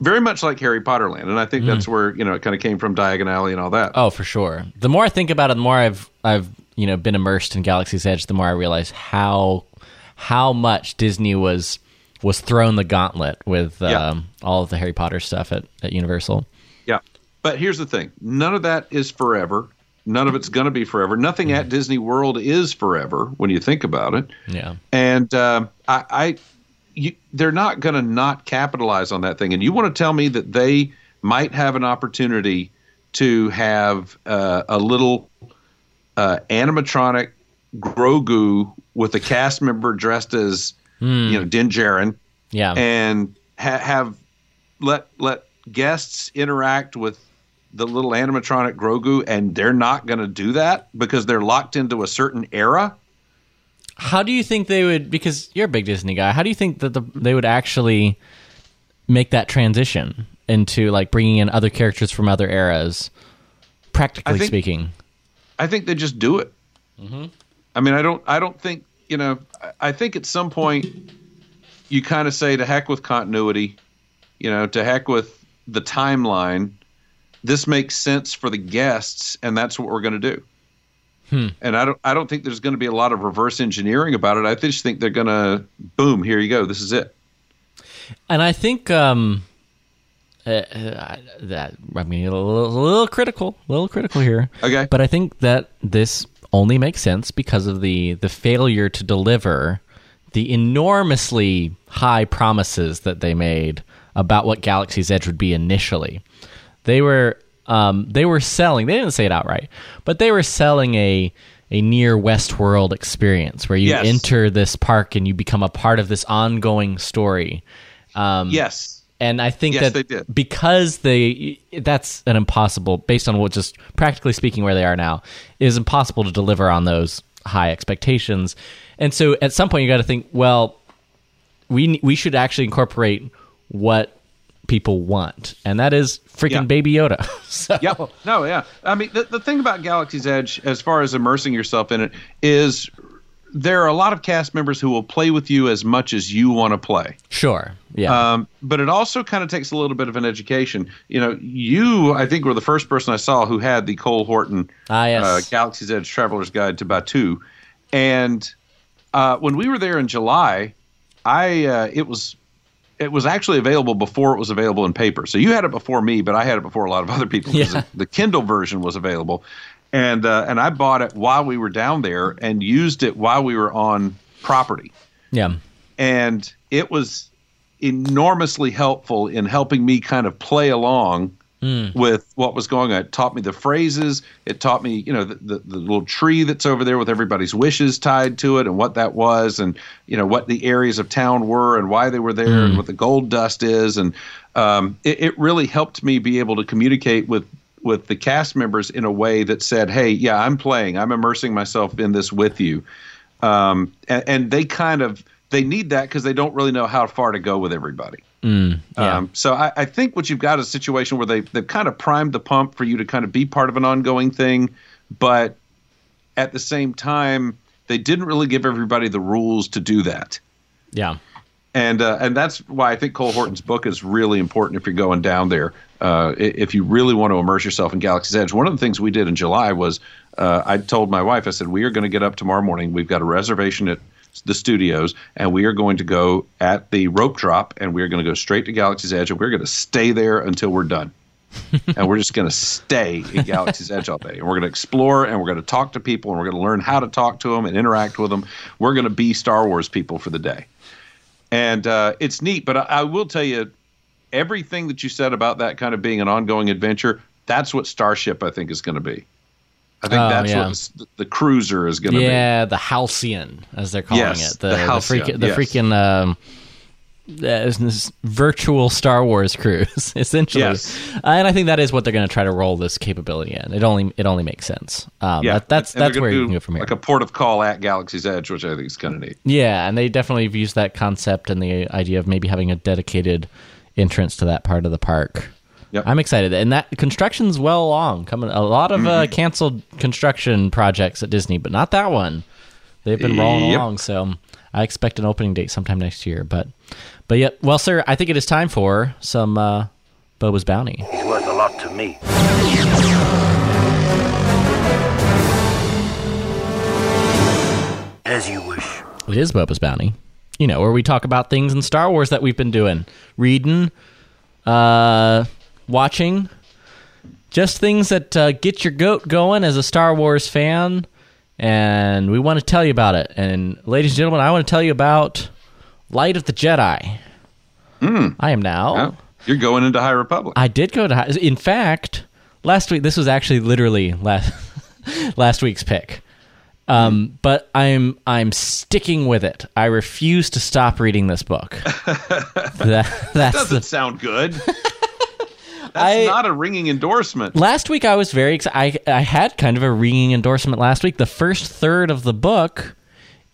very much like harry potter land and i think that's where you know it kind of came from diagon alley and all that Oh, for sure. The more I think about it, the more I've I've you know been immersed in Galaxy's Edge, the more I realize how how much Disney was was thrown the gauntlet with um, Yeah. all of the Harry Potter stuff at, at Universal. Yeah. But here's the thing none of that is forever. None of it's going to be forever. Nothing at Disney World is forever when you think about it. Yeah. And um, I, I you, they're not going to not capitalize on that thing. And you want to tell me that they might have an opportunity to have uh, a little uh, animatronic Grogu with a cast member dressed as you know Din Djarin Yeah. and ha- have let let guests interact with the little animatronic Grogu, and they're not going to do that because they're locked into a certain era. How do you think they would? Because you're a big Disney guy. How do you think that the, they would actually make that transition into like bringing in other characters from other eras? Practically I think- speaking. I think they just do it. Mm-hmm. I mean, I don't. I don't think you know. I- I think at some point you kind of say to heck with continuity. You know, to heck with the timeline. This makes sense for the guests, and that's what we're going to do. And I don't. I don't think there's going to be a lot of reverse engineering about it. I just think they're going to boom. Here you go. This is it. And I think um, uh, uh, that I mean a little, a little critical, a little critical here. Okay. but I think that this only makes sense because of the the failure to deliver the enormously high promises that they made about what Galaxy's Edge would be initially. They were um, they were selling. They didn't say it outright, but they were selling a a near Westworld experience where you Yes. enter this park and you become a part of this ongoing story. Um, Yes. and I think Yes, that they because they that's an impossible based on what just practically speaking where they are now it is impossible to deliver on those high expectations. And so at some point you got to think, well, we we should actually incorporate what people want, and that is freaking Yeah. Baby Yoda. so, Yep. No, yeah. I mean, the, the thing about Galaxy's Edge, as far as immersing yourself in it, is there are a lot of cast members who will play with you as much as you want to play. Sure. Yeah. Um, but it also kind of takes a little bit of an education. You know, you, I think, were the first person I saw who had the Cole Horton Ah, yes. uh, Galaxy's Edge Traveler's Guide to Batuu. And uh, when we were there in July, I uh, it was it was actually available before it was available in paper. So you had it before me, but I had it before a lot of other people. Yeah. The, Kindle version was available, and uh, and I bought it while we were down there and used it while we were on property yeah. and it was enormously helpful in helping me kind of play along with what was going on. It taught me the phrases. It taught me, you know, the, the, the little tree that's over there with everybody's wishes tied to it and what that was and, you know, what the areas of town were and why they were there and what the gold dust is. And um, it, it really helped me be able to communicate with with the cast members in a way that said, "Hey, yeah, I'm playing. I'm immersing myself in this with you." um, and, and they kind of they need that because they don't really know how far to go with everybody. yeah. Um, so I, I think what you've got is a situation where they they've kind of primed the pump for you to kind of be part of an ongoing thing, but at the same time they didn't really give everybody the rules to do that. Yeah. And uh, and that's why I think Cole Horton's book is really important if you're going down there. Uh, if you really want to immerse yourself in Galaxy's Edge, one of the things we did in July was uh, I told my wife, I said, we are going to get up tomorrow morning. We've got a reservation at the studios, and we are going to go at the rope drop, and we are going to go straight to Galaxy's Edge, and we're going to stay there until we're done. and we're just going to stay at Galaxy's Edge all day. And we're going to explore and we're going to talk to people and we're going to learn how to talk to them and interact with them. We're going to be Star Wars people for the day. And uh, it's neat, but I, I will tell you everything that you said about that kind of being an ongoing adventure, that's what Starship, I think, is going to be. I think Oh, that's yeah. what the, the cruiser is going to be. Yeah, the Halcyon, as they're calling Yes, it. The, the the, Halcyon, freaking, the yes. freaking um, uh, this virtual Star Wars cruise, essentially. Yes. Uh, and I think that is what they're going to try to roll this capability in. It only it only makes sense. Um, that, that's And that's where you can go from here. Like a port of call at Galaxy's Edge, which I think is kind of neat. Yeah, and they definitely have used that concept and the idea of maybe having a dedicated entrance to that part of the park. Yep. I'm excited, and that construction's well along. Coming a lot of uh, Mm-hmm. canceled construction projects at Disney, but not that one. They've been rolling Yep. along, so I expect an opening date sometime next year. But, but yeah, well, sir, I think it is time for some uh, Boba's Bounty. He's worth a lot to me. As you wish. It is Boba's Bounty. You know, where we talk about things in Star Wars that we've been doing, reading, uh, watching, just things that uh, get your goat going as a Star Wars fan. And we want to tell you about it. And ladies and gentlemen, I want to tell you about Light of the Jedi. I am now. Yeah. You're going into High Republic. I did go to. Hi- In fact, last week this was actually literally last last week's pick. Um, but I'm I'm sticking with it. I refuse to stop reading this book. that, that's Doesn't the, sound good. That's I- not a ringing endorsement. last week I was very excited. I I had kind of a ringing endorsement last week. The first third of the book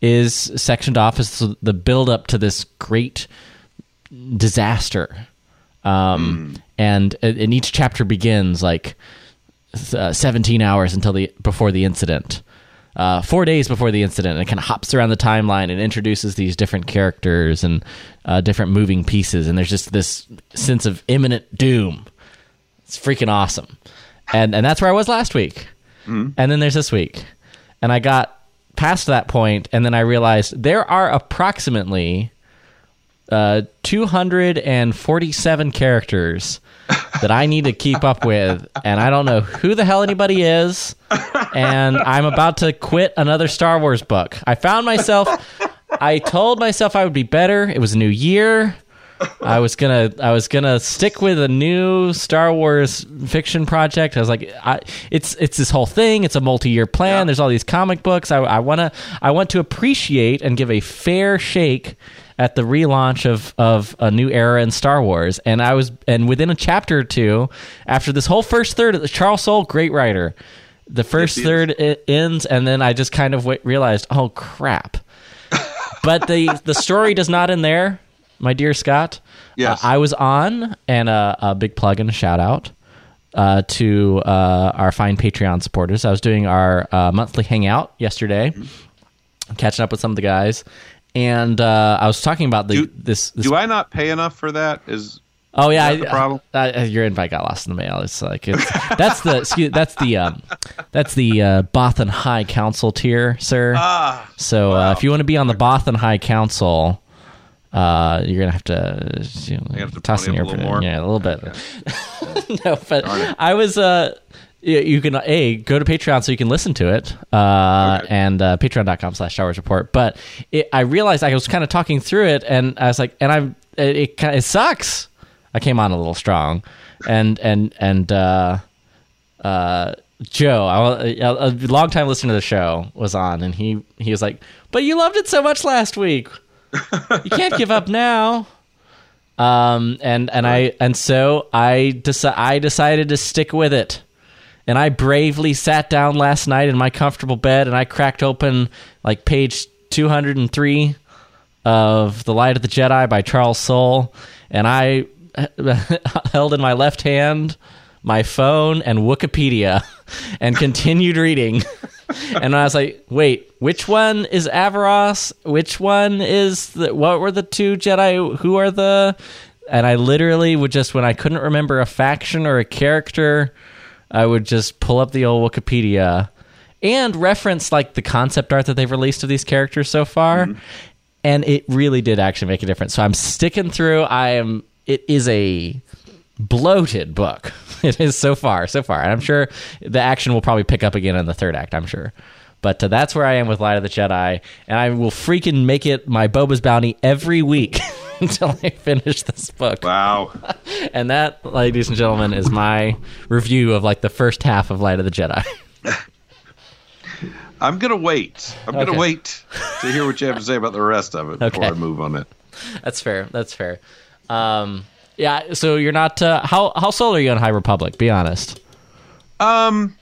is sectioned off as the- build up to this great disaster. Um, and and each chapter begins like uh, 17 hours until the before the incident. Uh, four days before the incident, and it kind of hops around the timeline and introduces these different characters and uh, different moving pieces, and there's just this sense of imminent doom. It's freaking awesome, and and that's where I was last week, and then there's this week, and I got past that point, and then I realized there are approximately uh, 247 characters that I need to keep up with, and I don't know who the hell anybody is, and I'm about to quit another Star Wars book. I found myself. I told myself I would be better. It was a new year. I was gonna I was gonna stick with a new Star Wars fiction project. I was like, I, it's it's this whole thing. It's a multi year plan. There's all these comic books. I, I wanna I want to appreciate and give a fair shake at the relaunch of of a new era in Star Wars. And I was and within a chapter or two, after this whole first third, of Charles Soule, great writer. The first third ends, and then I just kind of w- realized, oh crap but the the story does not end there, my dear Scott. Yes. Uh, I was on, and uh, a big plug and a shout out uh, to uh, our fine Patreon supporters. I was doing our uh, monthly hangout yesterday, catching up with some of the guys, and uh, I was talking about the Do- this. this Do I not pay enough for that? Is Oh yeah, the problem? I- your invite got lost in the mail. It's like it's that's the excuse, that's the um, that's the uh, Bothan High Council tier, sir. ah so uh, if you want to be on the Bothan High Council, uh, you're gonna have to, you know, have to toss in your a little more? yeah a little bit. no, but I was uh. You can a go to Patreon so you can listen to it, uh, and uh, Patreon.com slash Star Report. But it, I realized I was kind of talking through it, and I was like, and I'm it, it kind of it sucks. I came on a little strong, and and and uh, uh, Joe, I, a, a long time listener to the show, was on, and he he was like, "But you loved it so much last week, you can't give up now." Um, and and I and so I deci- I decided to stick with it, and I bravely sat down last night in my comfortable bed, and I cracked open like page two hundred and three of The Light of the Jedi by Charles Soule, and I held in my left hand my phone and Wikipedia and continued reading. and I was like, wait, which one is Avaros? Which one is the, what were the two Jedi? Who are the. And I literally would just, when I couldn't remember a faction or a character, I would just pull up the old Wikipedia and reference like the concept art that they've released of these characters so far. Mm-hmm. And it really did actually make a difference. So I'm sticking through. I am, it is a bloated book. It is so far, so far. And I'm sure the action will probably pick up again in the third act, I'm sure. But uh, that's where I am with Light of the Jedi. And I will freaking make it my Boba's Bounty every week until I finish this book. wow. And that, ladies and gentlemen, is my review of like the first half of Light of the Jedi. I'm gonna wait. I'm gonna wait to hear what you have to say about the rest of it before I move on it. that's fair. That's fair. Um, yeah, so you're not. Uh, how, how sold are you on High Republic? Be honest. Um,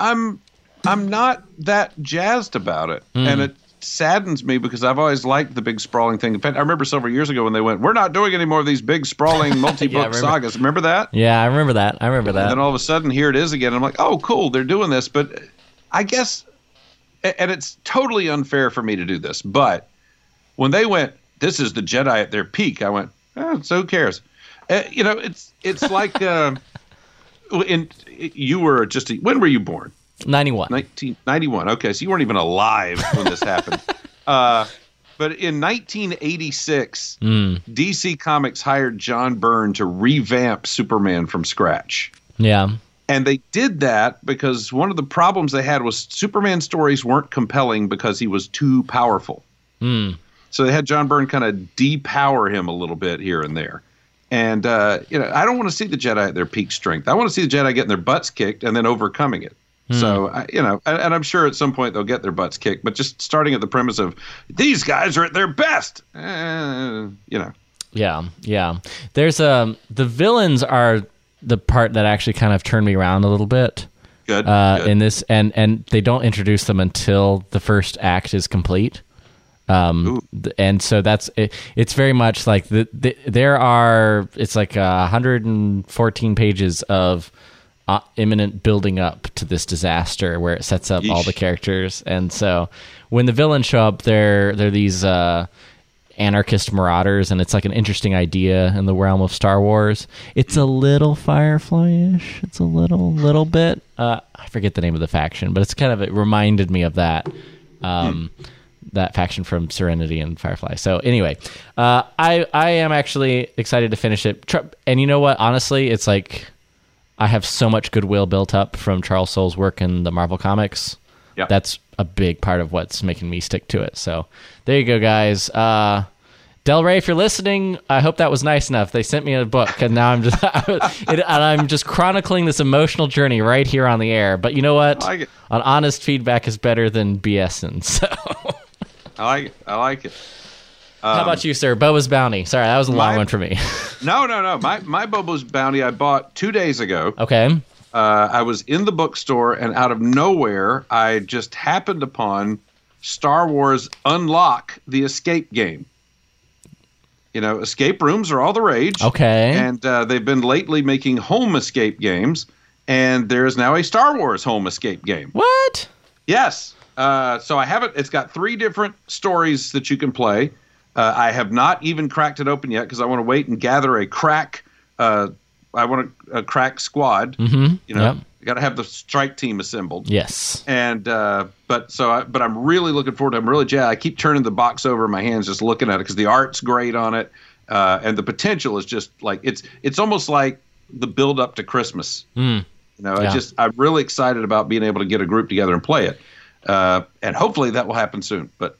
I'm I'm not that jazzed about it, Hmm. and it saddens me because I've always liked the big sprawling thing. In fact, I remember several years ago when they went, "We're not doing any more of these big sprawling multi-book remember. sagas." Remember that? Yeah, I remember that. I remember And that. then all of a sudden, here it is again. I'm like, "Oh, cool, they're doing this." But I guess, and it's totally unfair for me to do this, but when they went, "This is the Jedi at their peak," I went, oh, "So who cares?" Uh, you know, it's it's like. Uh, in you were just a, when were you born 91. 1991 okay so you weren't even alive when this happened uh, but in 1986 dc comics hired john byrne to revamp superman from scratch Yeah. and they did that because one of the problems they had was superman stories weren't compelling because he was too powerful so they had john byrne kind of depower him a little bit here and there and uh, you know, I don't want to see the Jedi at their peak strength. I want to see the Jedi getting their butts kicked and then overcoming it. So I, you know, and, and I'm sure at some point they'll get their butts kicked. But just starting at the premise of these guys are at their best, eh, you know, Yeah, yeah. There's um the villains are the part that actually kind of turned me around a little bit good. uh, good. in this, and and they don't introduce them until the first act is complete. Um, th- and so that's it, it's very much like the, the there are it's like uh, 114 pages of uh, imminent building up to this disaster where it sets up all the characters, and so when the villains show up, they're they're these. Uh, anarchist marauders and it's like an interesting idea in the realm of Star Wars. It's a little Firefly-ish. It's a little little bit uh I forget the name of the faction, but it's kind of it reminded me of that. Um that faction from Serenity and Firefly. So anyway, uh, I I am actually excited to finish it. And you know what? Honestly, it's like I have so much goodwill built up from Charles Soule's work in the Marvel comics. Yeah. That's a big part of what's making me stick to it. So there you go, guys. Uh, Del Rey, if you're listening, I hope that was nice enough. They sent me a book, and now I'm just it, and I'm just chronicling this emotional journey right here on the air. But you know what? An honest feedback is better than BSing. So, I like it. I like it. how about you, sir? Boba's Bounty. Sorry, that was a long my- one for me. No, no, no. My my Boba's Bounty I bought two days ago. okay. Uh, I was in the bookstore, and out of nowhere, I just happened upon Star Wars Unlock the Escape game. You know, escape rooms are all the rage. Okay. And uh, they've been lately making home escape games, and there is now a Star Wars home escape game. What? Yes. Uh, so I haven't. It's got three different stories that you can play. Uh, I have not even cracked it open yet because I want to wait and gather a crack. Uh, I want a, a crack squad. Mm-hmm. You know, Yep. you got to have the strike team assembled. Yes. And uh, but so I, but I'm really looking forward to. it. I'm really jazzed. I keep turning the box over in my hands, just looking at it because the art's great on it, uh, and the potential is just like it's it's almost like the build up to Christmas. Mm. You know, I just I'm really excited about being able to get a group together and play it, uh, and hopefully that will happen soon. But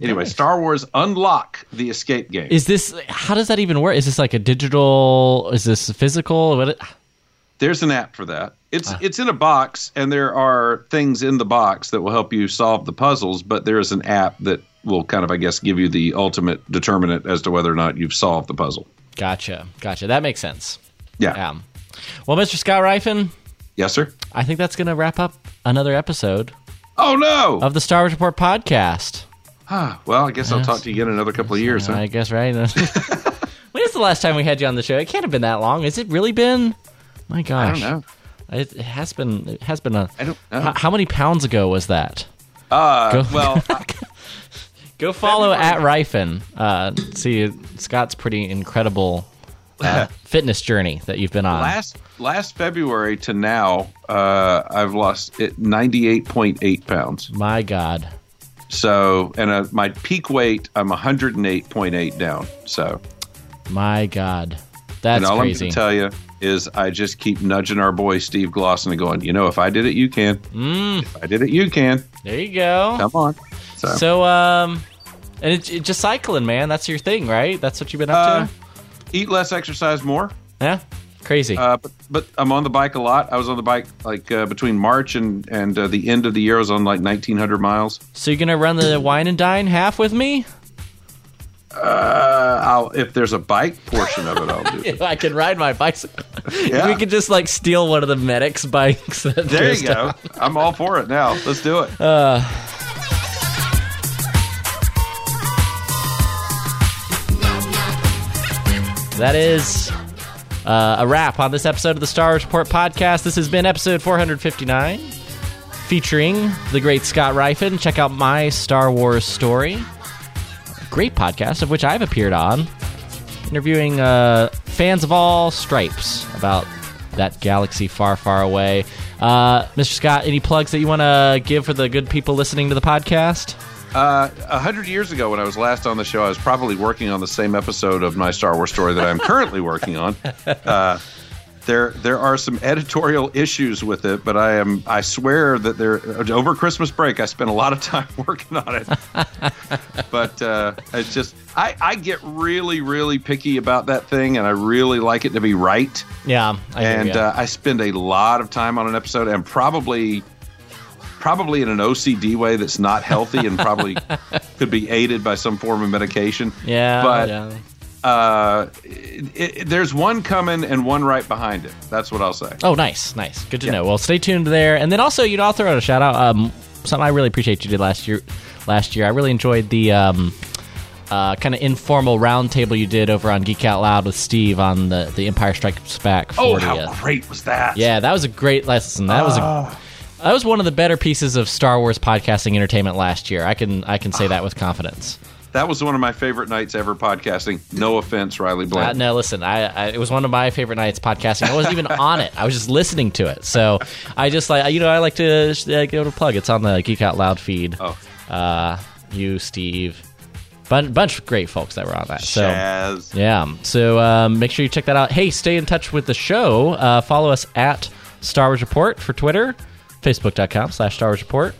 anyway, Star Wars Unlock the Escape game. Is this? How does that even work? Is this like a digital? Is this physical? What? It, There's an app for that. It's Ah. it's in a box, and there are things in the box that will help you solve the puzzles. But there is an app that will kind of, I guess, give you the ultimate determinant as to whether or not you've solved the puzzle. gotcha. Gotcha. That makes sense. Yeah. Um, well, Mr. Scott Ryfun, Yes, sir. I think that's going to wrap up another episode Oh no. of the Star Wars Report podcast. Ah, well, I guess I'll talk to you again in another couple of years. Huh? I guess right. when is the last time we had you on the show? It can't have been that long. Has it really been? My I gosh, don't know. It, it has been. It has been a. I don't know. H- how many pounds ago was that? Uh, Go- well, Go follow at Ryfun. Uh, see, Scott's pretty incredible uh, fitness journey that you've been on. last last February to now, uh, I've lost 98.8 pounds. My God. So, and uh, my peak weight, I'm 108.8 down. So, My God. That's and all crazy. I'm going to tell you is I just keep nudging our boy Steve Glosson and going, you know, if I did it, you can. Mm. If I did it, you can. there you go. Come on. So, So, um, and it's it, just cycling, man. That's your thing, right? That's what you've been up uh, to. Eat less, exercise more. Yeah, crazy. Uh, but but I'm on the bike a lot. I was on the bike like uh, between March and and uh, the end of the year. I was on like 1,900 miles. so you're gonna run the wine and dine half with me? Uh, I'll if there's a bike portion of it, I'll do. it. I can ride my bicycle. Yeah. we could just like steal one of the medics' bikes. There you go. I'm all for it now. Let's do it. That is uh, a wrap on this episode of the Star Wars Report podcast. This has been episode 459, featuring the great Scott Ryfun. Check out my Star Wars story. Great podcast, of which I've appeared on, interviewing uh, fans of all stripes about that galaxy far, far away. Uh, Mr. Scott, any plugs that you want to give for the good people listening to the podcast? Uh, A hundred years ago, when I was last on the show, I was probably working on the same episode of my Star Wars story that I'm currently working on. Uh, there, there are some editorial issues with it, but I am, I swear that there. Over Christmas break, I spent a lot of time working on it. but uh, it's just, I, I get really, really picky about that thing, and I really like it to be right. Yeah, I and uh, I spend a lot of time on an episode, and probably, probably in an OCD way that's not healthy, and probably could be aided by some form of medication. yeah, but yeah. uh, it, it, there's one coming and one right behind it. That's what I'll say. Oh, nice, nice. Good to Yeah. know. Well, stay tuned there, and then also, you know, I'll throw out a shout out. Um, something I really appreciate you did last year. Last year, I really enjoyed the um, uh, kind of informal roundtable you did over on Geek Out Loud with Steve on the the Empire Strikes Back 40th. Oh, how great was that? Yeah, that was a great lesson. That was a that was one of the better pieces of Star Wars podcasting entertainment last year. I can I can say that with confidence. That was one of my favorite nights ever podcasting. No offense, Riley Uh, Blunt. no, listen, I, I it was one of my favorite nights podcasting. I wasn't even on it. I was just listening to it. So I just like you know I like to uh, give it a plug. It's on the Geek Out Loud feed. Oh. Uh, you, Steve, bun- bunch of great folks that were on that. So Shaz. yeah, so um, make sure you check that out. Hey, stay in touch with the show. Uh, follow us at Star Wars Report for Twitter, facebook.com slash Star Wars Report.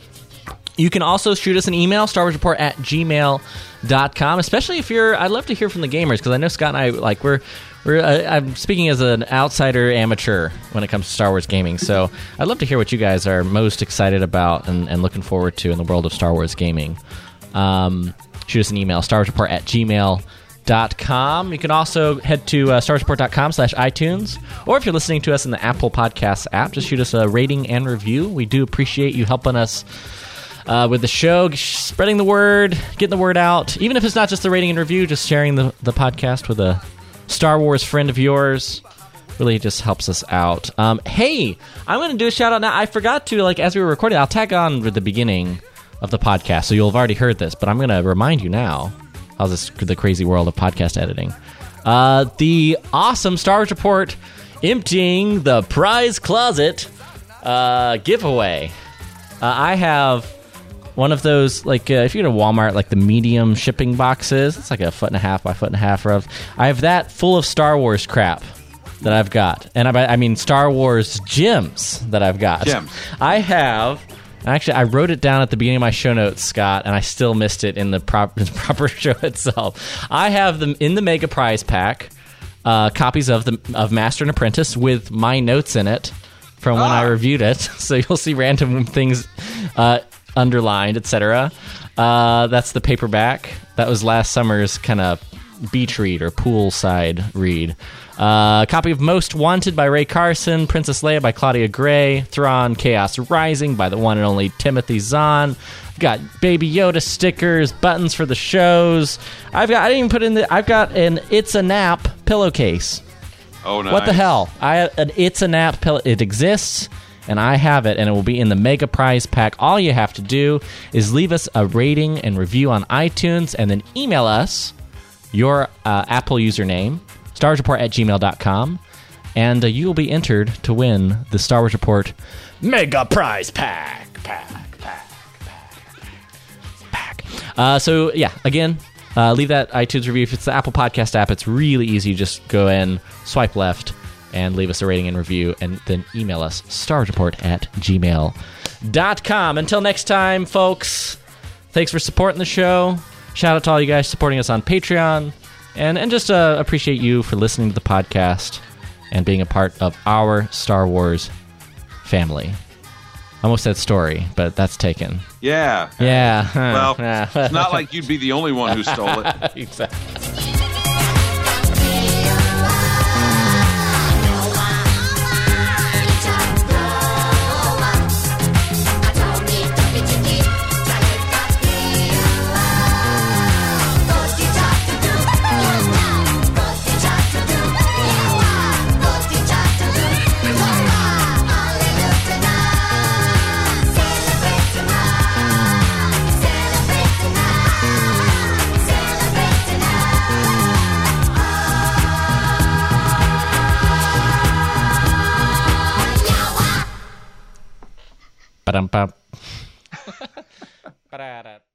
You can also shoot us an email, Star Wars Report at gmail.com, especially if you're, I'd love to hear from the gamers because I know Scott and I, like, we're, we're, uh, I'm speaking as an outsider amateur when it comes to Star Wars gaming. So I'd love to hear what you guys are most excited about and, and looking forward to in the world of Star Wars gaming. Um, shoot us an email, Star Wars Report at gmail.com. You can also head to uh, starsreport.com slash iTunes, or if you're listening to us in the Apple Podcasts app, just shoot us a rating and review. We do appreciate you helping us uh, with the show, spreading the word, getting the word out. Even if it's not just the rating and review, just sharing the, the podcast with a Star Wars friend of yours really just helps us out. Um, hey, I'm going to do a shout out now. I forgot to, like, as we were recording, I'll tag on with the beginning of the podcast, so you'll have already heard this, but I'm going to remind you now. How's this the crazy world of podcast editing? Uh, the awesome Star Wars Report emptying the prize closet uh, giveaway. Uh, I have one of those like uh, if you go to Walmart, like the medium shipping boxes. It's like a foot and a half by foot and a half of. I have that full of Star Wars crap that I've got, and I, I mean Star Wars gems that I've got. Gems. I have. Actually, I wrote it down at the beginning of my show notes, Scott, and I still missed it in the proper, proper show itself. I have them in the Mega Prize pack, uh, copies of the of Master and Apprentice with my notes in it from when I reviewed it. So you'll see random things uh, underlined, etc. Uh, that's the paperback. That was last summer's kind of beach read or poolside read. Uh, copy of Most Wanted by Rae Carson, Princess Leia by Claudia Gray, Thrawn Chaos Rising by the one and only Timothy Zahn. I've got Baby Yoda stickers, buttons for the shows. I've got I didn't even put in the I've got an It's a Nap pillowcase. Oh, nice. What the hell? I an It's a Nap pillow. It exists, and I have it, and it will be in the Mega Prize pack. All you have to do is leave us a rating and review on iTunes, and then email us your uh, Apple username, starsreport at gmail.com, and uh, you will be entered to win the Star Wars Report Mega Prize Pack. Pack, pack, pack, pack. Uh, so, yeah, again, uh, leave that iTunes review. If it's the Apple Podcast app, it's really easy. Just go in, swipe left, and leave us a rating and review, and then email us, starsreport at gmail.com. Until next time, folks, thanks for supporting the show. Shout out to all you guys supporting us on Patreon. And, and just uh, appreciate you for listening to the podcast and being a part of our Star Wars family. Almost said story, but that's taken. Yeah. Yeah. Well, it's not like you'd be the only one who stole it. exactly. Parampap. Pararat.